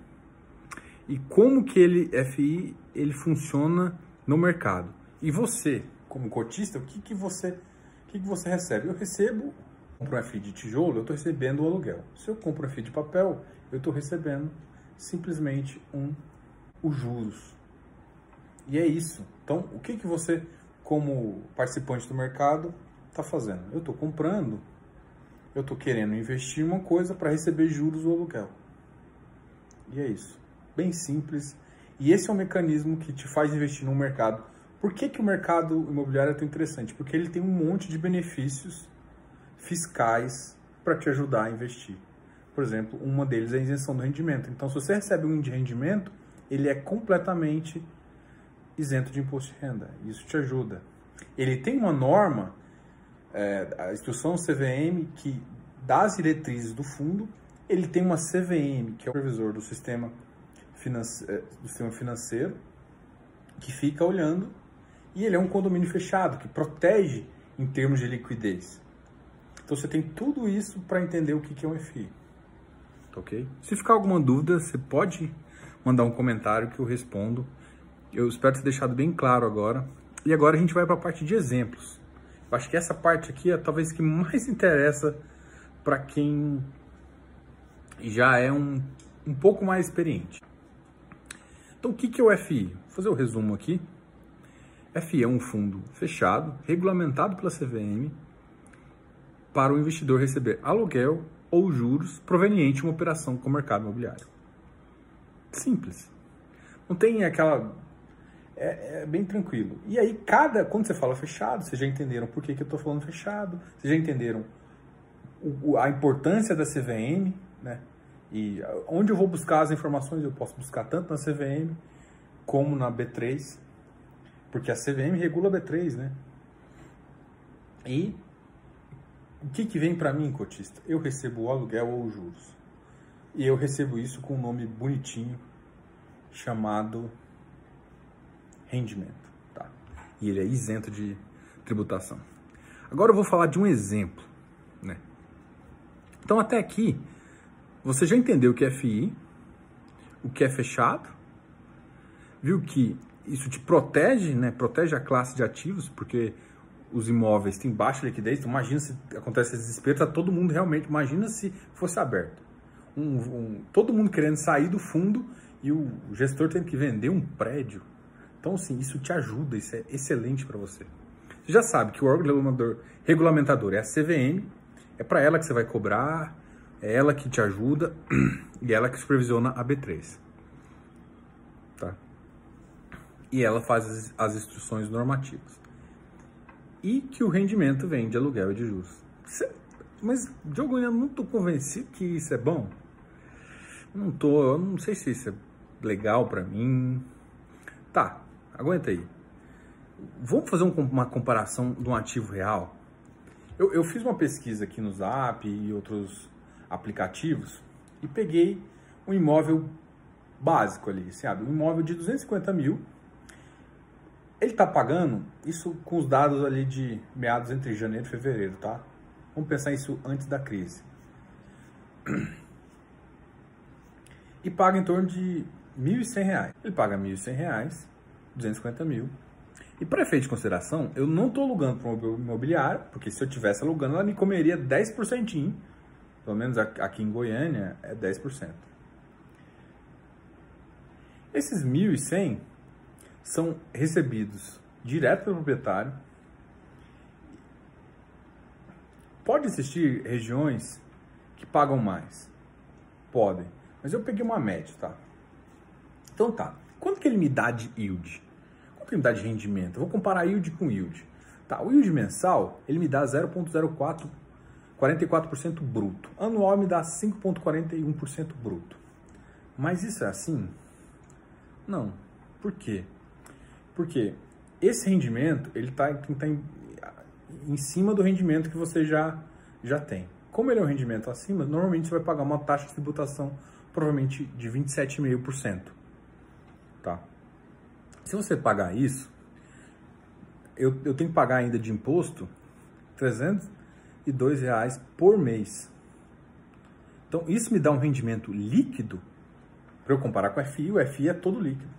e como que ele FI ele funciona no mercado. E você, como cotista, o que, que você o que, que você recebe? Eu recebo compro um FI de tijolo, eu estou recebendo o aluguel. Se eu compro um FI de papel, eu estou recebendo simplesmente um os juros. E é isso. Então, o que, que você, como participante do mercado, está fazendo? Eu estou comprando, eu estou querendo investir em uma coisa para receber juros do aluguel. E é isso. Bem simples. E esse é o mecanismo que te faz investir no mercado. Por que, que o mercado imobiliário é tão interessante? Porque ele tem um monte de benefícios fiscais para te ajudar a investir. Por exemplo, uma deles é a isenção do rendimento. Então, se você recebe um de rendimento, ele é completamente isento de imposto de renda. Isso te ajuda. Ele tem uma norma, é, a instrução CVM, que dá as diretrizes do fundo, ele tem uma CVM, que é o supervisor do sistema, do sistema financeiro, que fica olhando, e ele é um condomínio fechado, que protege em termos de liquidez. Então você tem tudo isso para entender o que é um FI. Ok? Se ficar alguma dúvida, você pode mandar um comentário que eu respondo. Eu espero ter deixado bem claro agora. E agora a gente vai para a parte de exemplos. Eu acho que essa parte aqui é talvez que mais interessa para quem já é um, um pouco mais experiente. Então, o que, é o FI? Vou fazer o um resumo aqui. FI é um fundo fechado, regulamentado pela CVM, para o investidor receber aluguel ou juros proveniente de uma operação com o mercado imobiliário. Simples. Não tem aquela. É, é, bem tranquilo. E aí, cada. Quando você fala fechado, vocês já entenderam por que, que eu estou falando fechado, vocês já entenderam o, a importância da CVM, né? E onde eu vou buscar as informações, eu posso buscar tanto na CVM como na B3, porque a CVM regula a B3, né? E o que, que vem para mim, cotista? Eu recebo o aluguel ou os juros. E eu recebo isso com um nome bonitinho chamado rendimento. Tá? E ele é isento de tributação. Agora eu vou falar de um exemplo. Né? Então, até aqui, você já entendeu o que é FI, o que é fechado, viu que isso te protege, né? protege a classe de ativos, porque os imóveis têm baixa liquidez. Então, imagina se acontece esse desespero, tá todo mundo realmente, imagina se fosse aberto um, um, todo mundo querendo sair do fundo e o gestor tendo que vender um prédio. Então, assim, isso te ajuda, isso é excelente para você. Você já sabe que o órgão regulamentador, regulamentador é a CVM, é para ela que você vai cobrar, é ela que te ajuda e ela que supervisiona a B3. Tá? E ela faz as, as instruções normativas. E que o rendimento vem de aluguel e de juros. Mas, Diogo, eu não estou convencido que isso é bom não tô, eu não sei se isso é legal para mim. Tá, aguenta aí. Vamos fazer um, uma comparação de um ativo real? Eu, eu fiz uma pesquisa aqui no Zap e outros aplicativos e peguei um imóvel básico ali, sabe? Um imóvel de 250 mil. Ele tá pagando, isso com os dados ali de meados entre janeiro e fevereiro, tá? Vamos pensar isso antes da crise e paga em torno de R$ 1.100. Ele paga R$ 1.100, 250 mil. E para efeito de consideração, eu não estou alugando para um imobiliário, porque se eu tivesse alugando, ela me comeria 10%. Pelo menos aqui em Goiânia é 10%. Esses 1.100 são recebidos direto pelo proprietário. Pode existir regiões que pagam mais. Podem. Mas eu peguei uma média, tá? Então tá. Quanto que ele me dá de yield? Quanto que ele me dá de rendimento? Eu vou comparar yield com yield. Tá, o yield mensal, ele me dá 0,04 44% bruto. Anual me dá 5,41% bruto. Mas isso é assim? Não. Por quê? Porque esse rendimento ele está tá em, em cima do rendimento que você já, já tem. Como ele é um rendimento acima, normalmente você vai pagar uma taxa de tributação provavelmente de 27,5%. Tá? Se você pagar isso, eu, eu tenho que pagar ainda de imposto 302 reais por mês. Então, isso me dá um rendimento líquido, para eu comparar com o FI, o FI é todo líquido,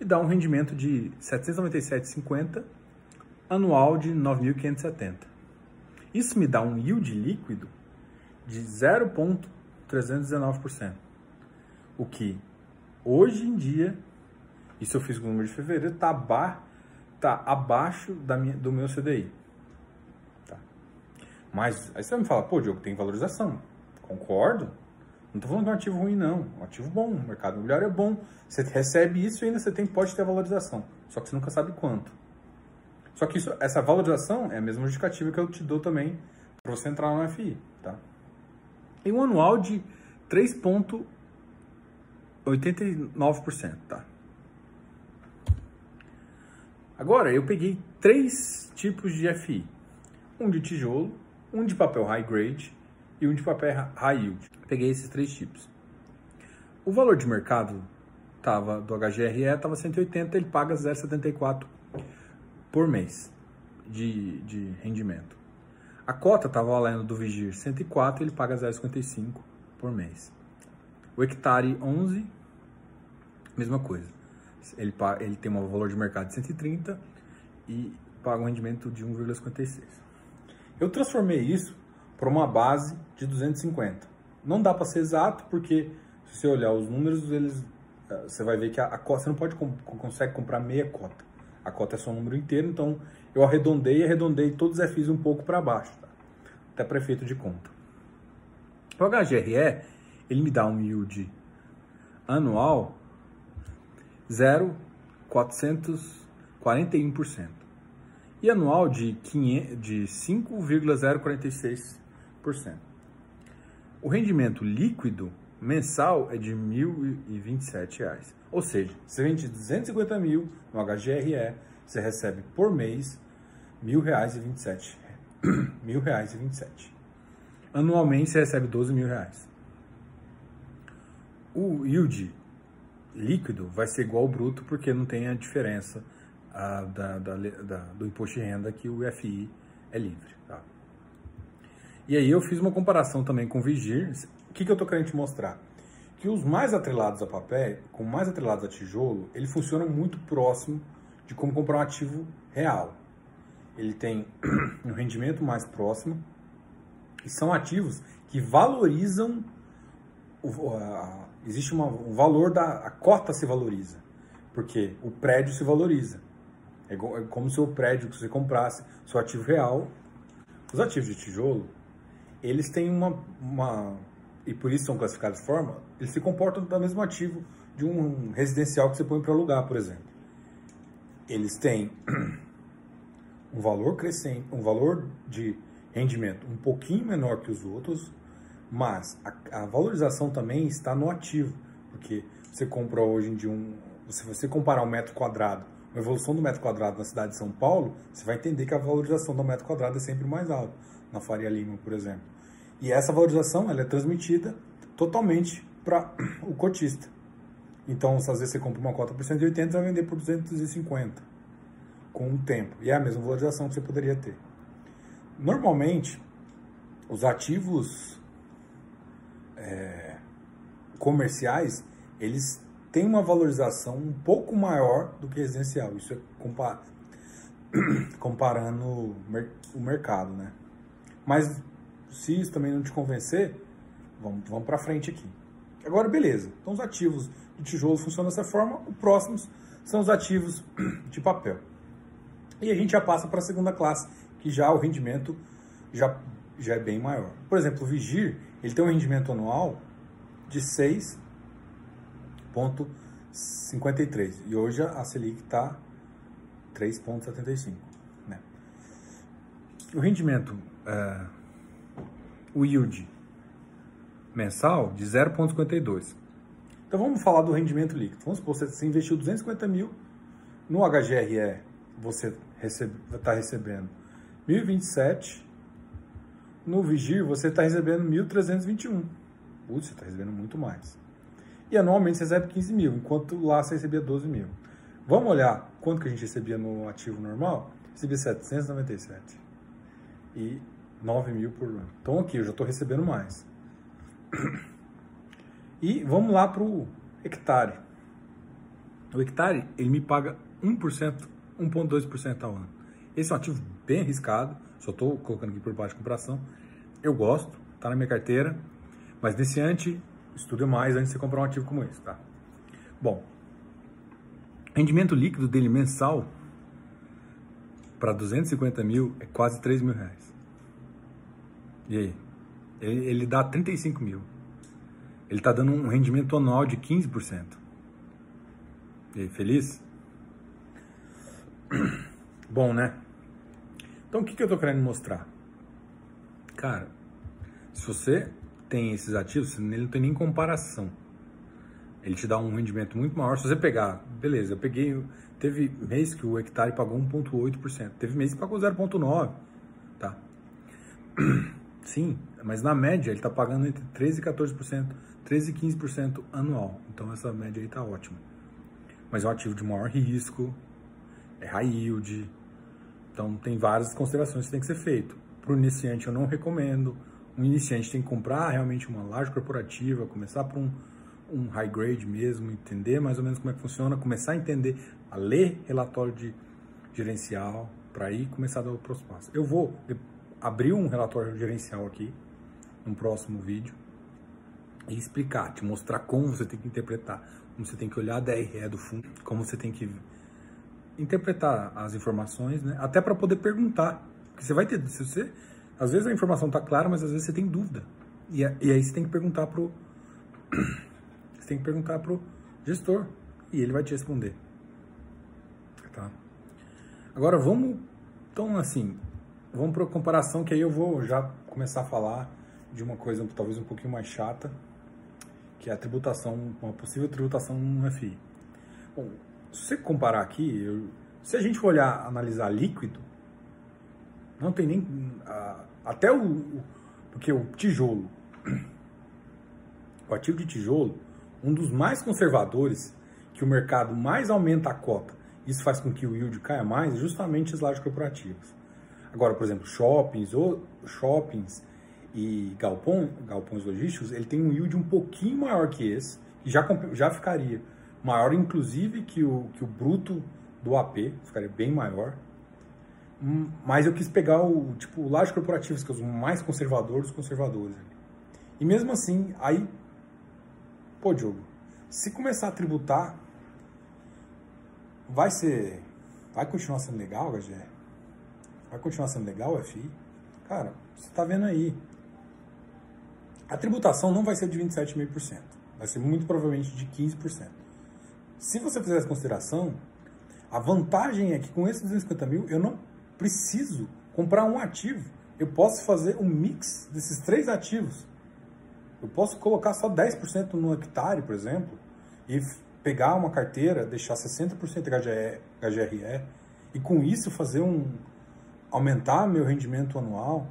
e dá um rendimento de 797,50 anual de 9.570. Isso me dá um yield líquido de 0,319%. O que hoje em dia, isso eu fiz com o número de fevereiro, está tá abaixo da minha, do meu CDI. Mas aí você vai me falar, pô, Diogo, tem valorização. Concordo. Não estou falando que é um ativo ruim, não. É um ativo bom. O mercado imobiliário é bom. Você recebe isso e ainda você tem, pode ter valorização. Só que você nunca sabe quanto. Só que isso, essa valorização é a mesma justificativa que eu te dou também para você entrar no FI. Tá? E um anual de 3,89%. Tá? Agora, eu peguei três tipos de FI. Um de tijolo, um de papel high grade e um de papel high yield. Peguei esses três tipos. O valor de mercado tava, do HGRE estava 180, ele paga 0,74 por mês de, de rendimento. A cota estava valendo do Vigir 104, ele paga 0,55 por mês. O hectare 11, mesma coisa ele, ele tem um valor de mercado de 130 e paga um rendimento de 1,56. Eu transformei isso para uma base de 250. Não dá para ser exato, porque se você olhar os números, eles, eh, você vai ver que a, a cota, você não pode consegue comprar meia cota. A cota é só um número inteiro, então eu arredondei e arredondei todos os FIs um pouco para baixo, tá? até prefeito de conta. O HGRE, ele me dá um yield anual 0,441% e anual de, de 5,046%. O rendimento líquido mensal é de R$ 1.027. Ou seja, você vende 250 mil no HGRE, você recebe por mês R$ 1.027. R$ 1.027. Anualmente você recebe 12 mil reais. O yield líquido vai ser igual ao bruto, porque não tem a diferença a, da, da, da, do imposto de renda que o FI é livre. Tá? E aí eu fiz uma comparação também com o Vigir. O que, que eu estou querendo te mostrar? Que os mais atrelados a papel, com mais atrelados a tijolo, ele funciona muito próximo de como comprar um ativo real. Ele tem um rendimento mais próximo e são ativos que valorizam o, a, existe uma, um valor da a cota se valoriza, porque o prédio se valoriza. É, é como se o prédio que você comprasse, seu ativo real, os ativos de tijolo, eles têm uma, uma e por isso são classificados de forma, eles se comportam do mesmo ativo de um residencial que você põe para alugar, por exemplo. Eles têm um valor crescente, um valor de rendimento um pouquinho menor que os outros, mas a, a, valorização também está no ativo, porque você compra hoje em dia um. Se você comparar um metro quadrado, uma evolução do metro quadrado na cidade de São Paulo, você vai entender que a valorização do metro quadrado é sempre mais alta, na Faria Lima, por exemplo. E essa valorização ela é transmitida totalmente para o cotista. Então, às vezes você compra uma cota por 180, vai vender por 250 com o tempo. E é a mesma valorização que você poderia ter. Normalmente, os ativos é, comerciais, eles têm uma valorização um pouco maior do que residencial. Isso é compar, comparando o mercado, né? Mas se isso também não te convencer, vamos, vamos para frente aqui. Agora, beleza. Então, os ativos de tijolo funcionam dessa forma. Os próximos são os ativos de papel. E a gente já passa para a segunda classe, que já o rendimento já, já é bem maior. Por exemplo, o Vigir, ele tem um rendimento anual de 6,03%. 53. E hoje a Selic está 3,75. Né? O rendimento, é, o yield mensal de 0,52. Então vamos falar do rendimento líquido. Vamos supor que você investiu 250 mil no HGRE, você está recebe, recebendo 1.027. No Vigir, você está recebendo 1.321. Putz, você está recebendo muito mais. E anualmente você recebe 15 mil, enquanto lá você recebia 12 mil. Vamos olhar quanto que a gente recebia no ativo normal? Recebia 797. E 9 mil por ano. Então aqui eu já estou recebendo mais. E vamos lá para o hectare. O hectare, ele me paga 1%, 1,2% ao ano. Esse é um ativo bem arriscado, só estou colocando aqui por baixo de comparação. Eu gosto, está na minha carteira, mas nesse ante, estuda mais antes de você comprar um ativo como esse, tá? Bom, rendimento líquido dele mensal para 250 mil é quase 3 mil reais. E aí? Ele, ele dá 35 mil. Ele está dando um rendimento anual de 15%. E aí, feliz? Bom, né? Então, o que, que eu estou querendo mostrar? Cara, se você tem esses ativos, ele não tem nem comparação. Ele te dá um rendimento muito maior. Se você pegar, beleza, eu peguei, teve mês que o hectare pagou 1,8%, teve mês que pagou 0,9%, tá? Sim, mas na média ele está pagando entre 13% e 14%, 13% e 15% anual. Então essa média aí está ótima. Mas é um ativo de maior risco, é high yield, então tem várias considerações que tem que ser feito. Para o iniciante eu não recomendo. Um iniciante tem que comprar realmente uma laje corporativa, começar por um, um high grade mesmo, entender mais ou menos como é que funciona, começar a entender, a ler relatório de gerencial, para aí começar a dar o próximo passo. Eu vou abrir um relatório gerencial aqui, no próximo vídeo, e explicar, te mostrar como você tem que interpretar, como você tem que olhar a DRE do fundo, como você tem que interpretar as informações, né? Até para poder perguntar. Porque você vai ter, se você, às vezes a informação está clara, mas às vezes você tem dúvida. E, e aí você tem que perguntar pro você tem que perguntar pro gestor e ele vai te responder. Tá? Agora vamos então assim, vamos para a comparação que aí eu vou já começar a falar de uma coisa talvez um pouquinho mais chata, que é a tributação, uma possível tributação no FI. Bom, se você comparar aqui, eu, se a gente for olhar, analisar líquido, não tem nem. Até o, o. Porque o tijolo, o ativo de tijolo, um dos mais conservadores, que o mercado mais aumenta a cota, isso faz com que o yield caia mais, justamente as lajes corporativas. Agora, por exemplo, shoppings ou shoppings e galpão, galpões logísticos, ele tem um yield um pouquinho maior que esse, e já, já ficaria maior inclusive que o, que o bruto do AP, ficaria bem maior. Mas eu quis pegar o tipo lajes corporativos, que é os mais conservadores dos conservadores. E mesmo assim, aí, pô, Diogo, se começar a tributar, vai ser, vai continuar sendo legal, HGE? Vai continuar sendo legal o FI? Cara, você tá vendo aí. A tributação não vai ser de 27,5%, vai ser muito provavelmente de 15%. Se você fizer essa consideração, a vantagem é que com esses 250 mil eu não preciso comprar um ativo. Eu posso fazer um mix desses três ativos. Eu posso colocar só 10% no hectare, por exemplo, e pegar uma carteira, deixar 60% HGRE, e com isso fazer um aumentar meu rendimento anual.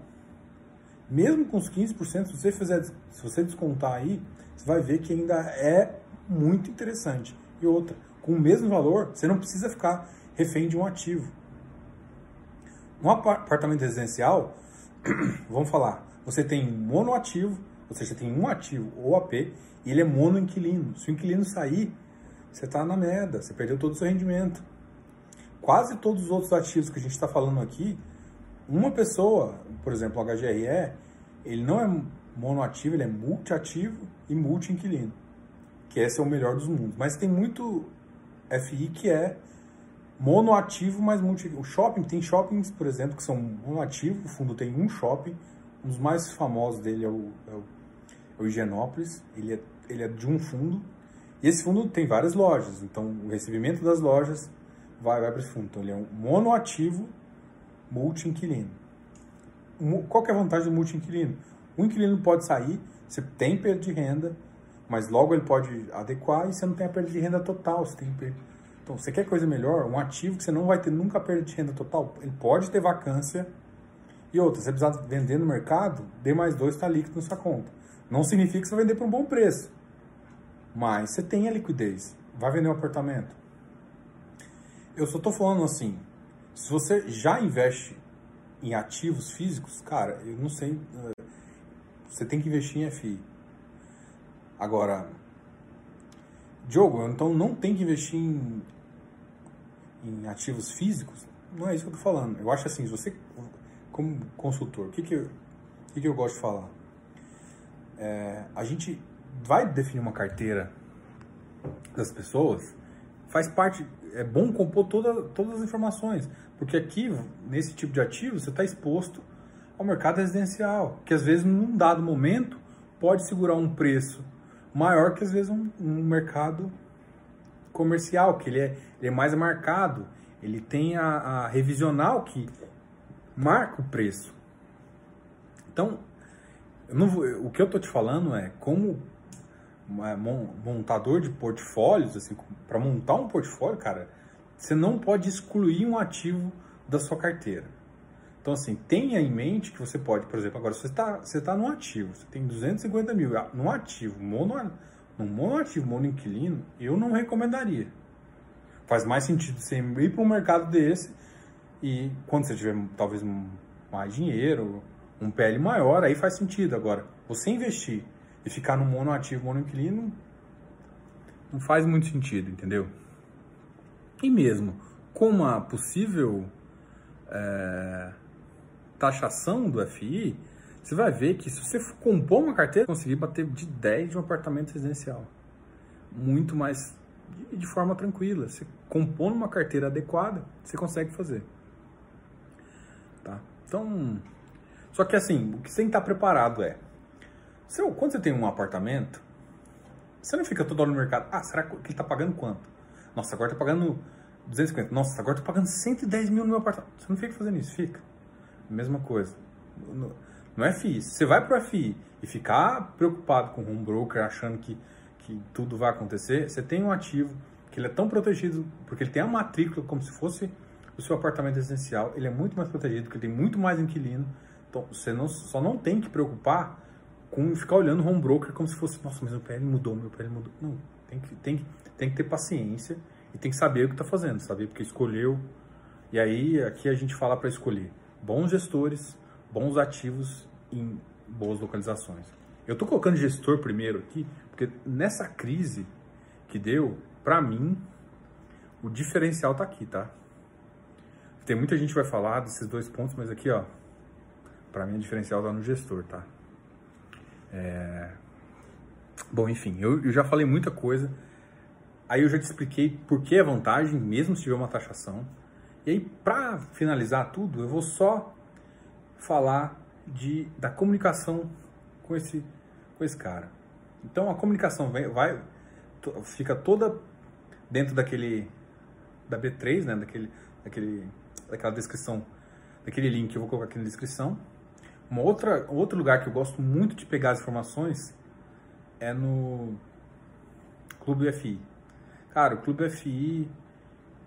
Mesmo com os 15%, se você fizer, se você descontar aí, você vai ver que ainda é muito interessante. E outra, com o mesmo valor, você não precisa ficar refém de um ativo. Um apartamento residencial, vamos falar, você tem monoativo, ou seja, tem um ativo ou AP, e ele é monoinquilino. Se o inquilino sair, você está na merda, você perdeu todo o seu rendimento. Quase todos os outros ativos que a gente está falando aqui, uma pessoa, por exemplo, o HGRE, ele não é monoativo, ele é multiativo e multi-inquilino que esse é o melhor dos mundos. Mas tem muito FI que é monoativo, mas multi... O shopping, tem shoppings, por exemplo, que são monoativos, o fundo tem um shopping, um dos mais famosos dele é o, é o, é o Higienópolis, ele é, ele é de um fundo, E esse fundo tem várias lojas, então o recebimento das lojas vai, vai para esse fundo. Então ele é um monoativo multi-inquilino. Qual é a vantagem do multi-inquilino? O inquilino pode sair, você tem perda de renda, mas logo ele pode adequar e você não tem a perda de renda total. Você tem perda... Então, você quer coisa melhor? Um ativo que você não vai ter nunca perda de renda total, ele pode ter vacância. E outra, você precisar vender no mercado, D mais dois está líquido na sua conta. Não significa que você vai vender por um bom preço. Mas você tem a liquidez. Vai vender um apartamento. Eu só estou falando assim, se você já investe em ativos físicos, cara, eu não sei, eh, você tem que investir em FI. Agora, Diogo, então não tem que investir em, em ativos físicos? Não é isso que eu tô falando. Eu acho assim, se você, como consultor, o que que eu, que que eu gosto de falar? É, a gente vai definir uma carteira das pessoas, faz parte, é bom compor toda, todas as informações, porque aqui, nesse tipo de ativo, você está exposto ao mercado residencial, que às vezes, num dado momento, pode segurar um preço maior que às vezes um, um mercado comercial, que ele é, ele é mais marcado, ele tem a, a revisional que marca o preço. Então, vou, o que eu estou te falando é como é, montador de portfólios, assim, para montar um portfólio, cara, você não pode excluir um ativo da sua carteira. Então, assim, tenha em mente que você pode, por exemplo, agora você está você tá num ativo, você tem 250 mil ah, num ativo, mono, num monoativo, monoinquilino, eu não recomendaria. Faz mais sentido você ir para um mercado desse e quando você tiver talvez mais dinheiro, um PL maior, aí faz sentido. Agora, você investir e ficar no monoativo, monoinquilino, não faz muito sentido, entendeu? E mesmo com uma possível é, taxação do FI, você vai ver que se você compor uma carteira, conseguir bater de 10 de um apartamento residencial. Muito mais de forma tranquila. Você compor uma carteira adequada, você consegue fazer. Tá? Então, só que assim, o que você tem que estar preparado é, quando você tem um apartamento, você não fica toda hora no mercado, ah, será que ele está pagando quanto? Nossa, agora está pagando 250. Nossa, agora estou pagando 110 mil no meu apartamento. Você não fica fazendo isso, fica. Mesma coisa. No, no FI, se você vai para o FI e ficar preocupado com o home broker, achando que, que tudo vai acontecer, você tem um ativo que ele é tão protegido, porque ele tem a matrícula como se fosse o seu apartamento residencial, ele é muito mais protegido, porque ele tem muito mais inquilino, então você não, só não tem que preocupar com ficar olhando o home broker como se fosse, nossa, mas meu PL mudou, meu PL mudou. Não, tem que, tem, tem que ter paciência e tem que saber o que está fazendo, saber porque escolheu. E aí, aqui a gente fala para escolher bons gestores, bons ativos em boas localizações. Eu estou colocando gestor primeiro aqui, porque nessa crise que deu, para mim, o diferencial está aqui, tá? Tem muita gente que vai falar desses dois pontos, mas aqui, ó, para mim o diferencial está no gestor, tá? É... Bom, enfim, eu, eu já falei muita coisa. Aí eu já te expliquei por que a vantagem, mesmo se tiver uma taxação. E aí, para finalizar tudo, eu vou só falar de, da comunicação com esse, com esse cara. Então, a comunicação vai, vai fica toda dentro daquele da B3, né, daquele, daquele, daquela descrição, daquele link que eu vou colocar aqui na descrição. Outra, outro lugar que eu gosto muito de pegar as informações é no Clube UFI. Cara, o Clube UFI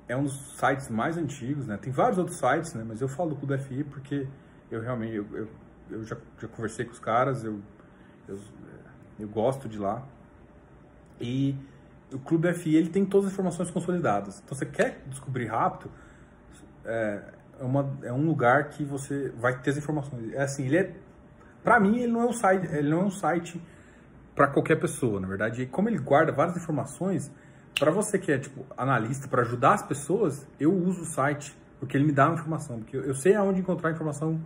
é um dos sites mais antigos, né? Tem vários outros sites, né? Mas eu falo do Clube FI porque eu realmente, eu, eu, eu já, já, conversei com os caras, eu, eu, eu, gosto de lá. E o Clube FI, ele tem todas as informações consolidadas. Então, você quer descobrir rápido, é, é, uma, é um lugar que você vai ter as informações. É assim, ele é... Pra mim, ele não é um site, ele não é um site para qualquer pessoa, na verdade. E como ele guarda várias informações, para você que é tipo analista, para ajudar as pessoas, eu uso o site porque ele me dá informação, porque eu sei aonde encontrar informação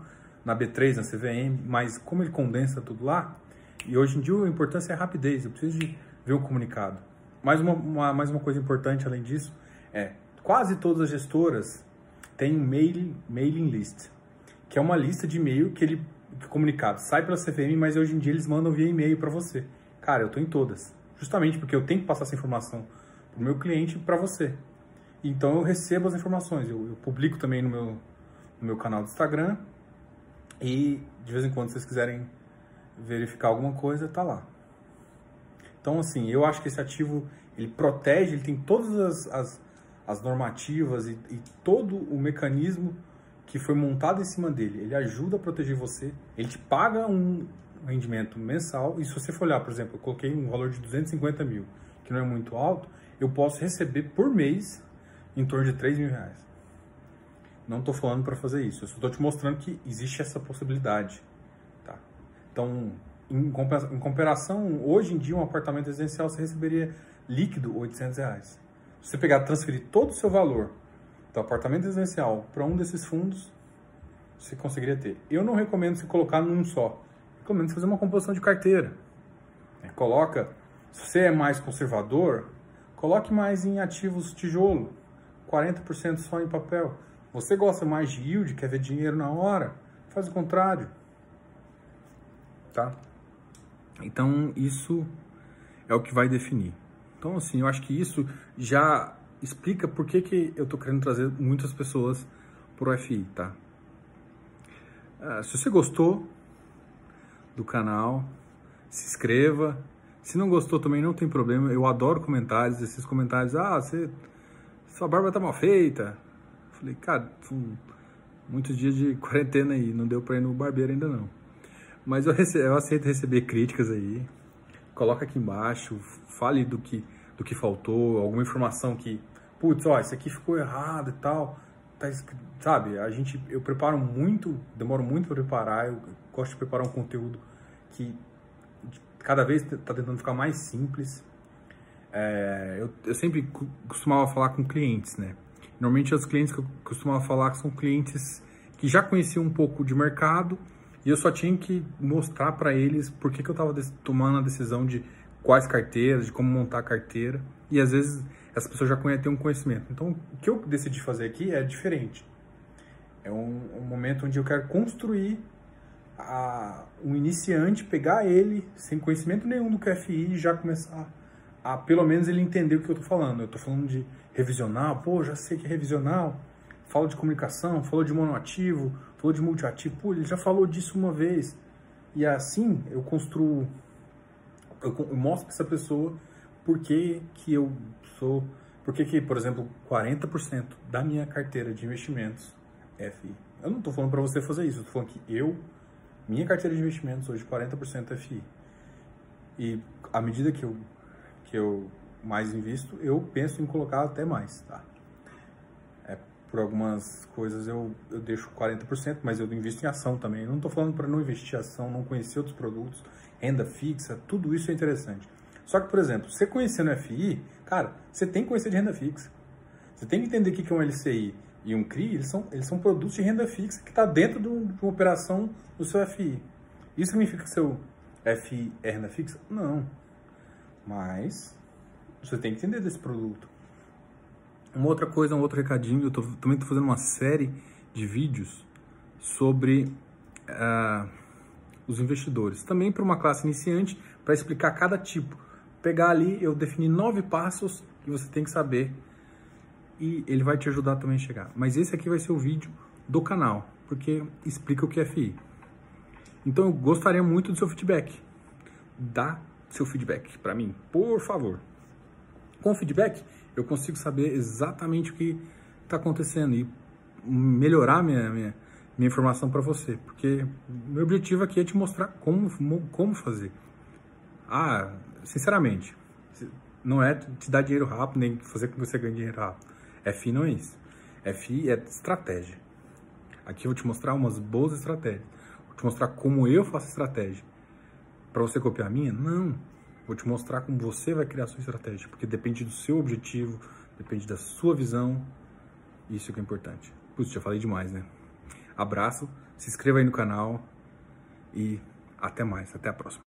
na B3, na CVM, mas como ele condensa tudo lá, e hoje em dia a importância é a rapidez, eu preciso de ver um comunicado. Mais uma, uma, mais uma coisa importante além disso é, quase todas as gestoras têm um mail, mailing list, que é uma lista de e-mail que ele que comunicado sai pela CVM, mas hoje em dia eles mandam via e-mail para você. Cara, eu tô em todas. justamente porque eu tenho que passar essa informação para o meu cliente e para você. Então eu recebo as informações, eu, eu, publico também no meu, no meu canal do Instagram e de vez em quando vocês quiserem verificar alguma coisa, tá lá. Então assim, eu acho que esse ativo ele protege, ele tem todas as, as, as normativas e, e todo o mecanismo que foi montado em cima dele. Ele ajuda a proteger você, ele te paga um rendimento mensal e se você for olhar, por exemplo, eu coloquei um valor de 250 mil, que não é muito alto, eu posso receber por mês em torno de 3 mil reais. Não estou falando para fazer isso, eu só estou te mostrando que existe essa possibilidade. Tá? Então, em comparação, hoje em dia, um apartamento residencial você receberia líquido 800 reais. Se você pegar transferir todo o seu valor do apartamento residencial para um desses fundos, você conseguiria ter. Eu não recomendo você colocar num só. Recomendo você fazer uma composição de carteira. É, coloca, se você é mais conservador, coloque mais em ativos tijolo, 40% só em papel. Você gosta mais de yield, quer ver dinheiro na hora, faz o contrário. Tá? Então, isso é o que vai definir. Então, assim, eu acho que isso já explica por que, que eu estou querendo trazer muitas pessoas para o FI, tá? Uh, se você gostou do canal, se inscreva. Se não gostou também não tem problema, eu adoro comentários, esses comentários, ah, você, sua barba tá mal feita. Falei, cara, são muitos dias de quarentena aí, não deu para ir no barbeiro ainda não. Mas eu, rece eu aceito receber críticas aí. Coloca aqui embaixo, fale do que, do que faltou, alguma informação que, putz, ó, isso aqui ficou errado e tal. Tá, sabe, a gente, eu preparo muito, demoro muito para preparar, eu gosto de preparar um conteúdo que cada vez está tentando ficar mais simples. É, eu, eu sempre costumava falar com clientes, né? Normalmente os clientes que eu costumava falar são clientes que já conheciam um pouco de mercado e eu só tinha que mostrar para eles por que, que eu estava tomando a decisão de quais carteiras, de como montar a carteira. E às vezes essa pessoa já tem um conhecimento. Então, o que eu decidi fazer aqui é diferente. É um, um momento onde eu quero construir a, um iniciante, pegar ele sem conhecimento nenhum do QFI e já começar a, pelo menos, ele entender o que eu estou falando. Eu estou falando de revisional, pô, já sei que é revisional fala de comunicação, falou de monoativo, falou de multiativo, pô, ele já falou disso uma vez. E assim eu construo, eu, eu mostro para essa pessoa por que, que eu sou, por que, que, por exemplo, 40% da minha carteira de investimentos é FI. Eu não estou falando para você fazer isso, eu estou falando que eu, minha carteira de investimentos hoje 40% é FI. E à medida que eu, que eu mais invisto, eu penso em colocar até mais, tá? por algumas coisas eu, eu deixo 40%, mas eu invisto em ação também. Eu não estou falando para não investir em ação, não conhecer outros produtos, renda fixa, tudo isso é interessante. Só que, por exemplo, você conhecendo FI, cara, você tem que conhecer de renda fixa. Você tem que entender o que é um LCI e um CRI, eles são, eles são produtos de renda fixa que está dentro de uma operação do seu FI. Isso significa que seu FI é renda fixa? Não. Mas você tem que entender desse produto. Uma outra coisa, um outro recadinho, eu tô, também estou fazendo uma série de vídeos sobre uh, os investidores. Também para uma classe iniciante, para explicar cada tipo. Pegar ali, eu defini nove passos que você tem que saber e ele vai te ajudar também a chegar. Mas esse aqui vai ser o vídeo do canal, porque explica o que é FI. Então eu gostaria muito do seu feedback. Dá seu feedback para mim, por favor. Com feedback, eu consigo saber exatamente o que está acontecendo e melhorar minha, minha, minha informação para você, porque meu objetivo aqui é te mostrar como, como fazer. Ah, sinceramente, não é te dar dinheiro rápido, nem fazer com que você ganhe dinheiro rápido. FI não é isso. FI é estratégia. Aqui eu vou te mostrar umas boas estratégias. Vou te mostrar como eu faço estratégia. Para você copiar a minha? Não. Vou te mostrar como você vai criar a sua estratégia, porque depende do seu objetivo, depende da sua visão. Isso que é importante. Putz, já falei demais, né? Abraço, se inscreva aí no canal e até mais, até a próxima.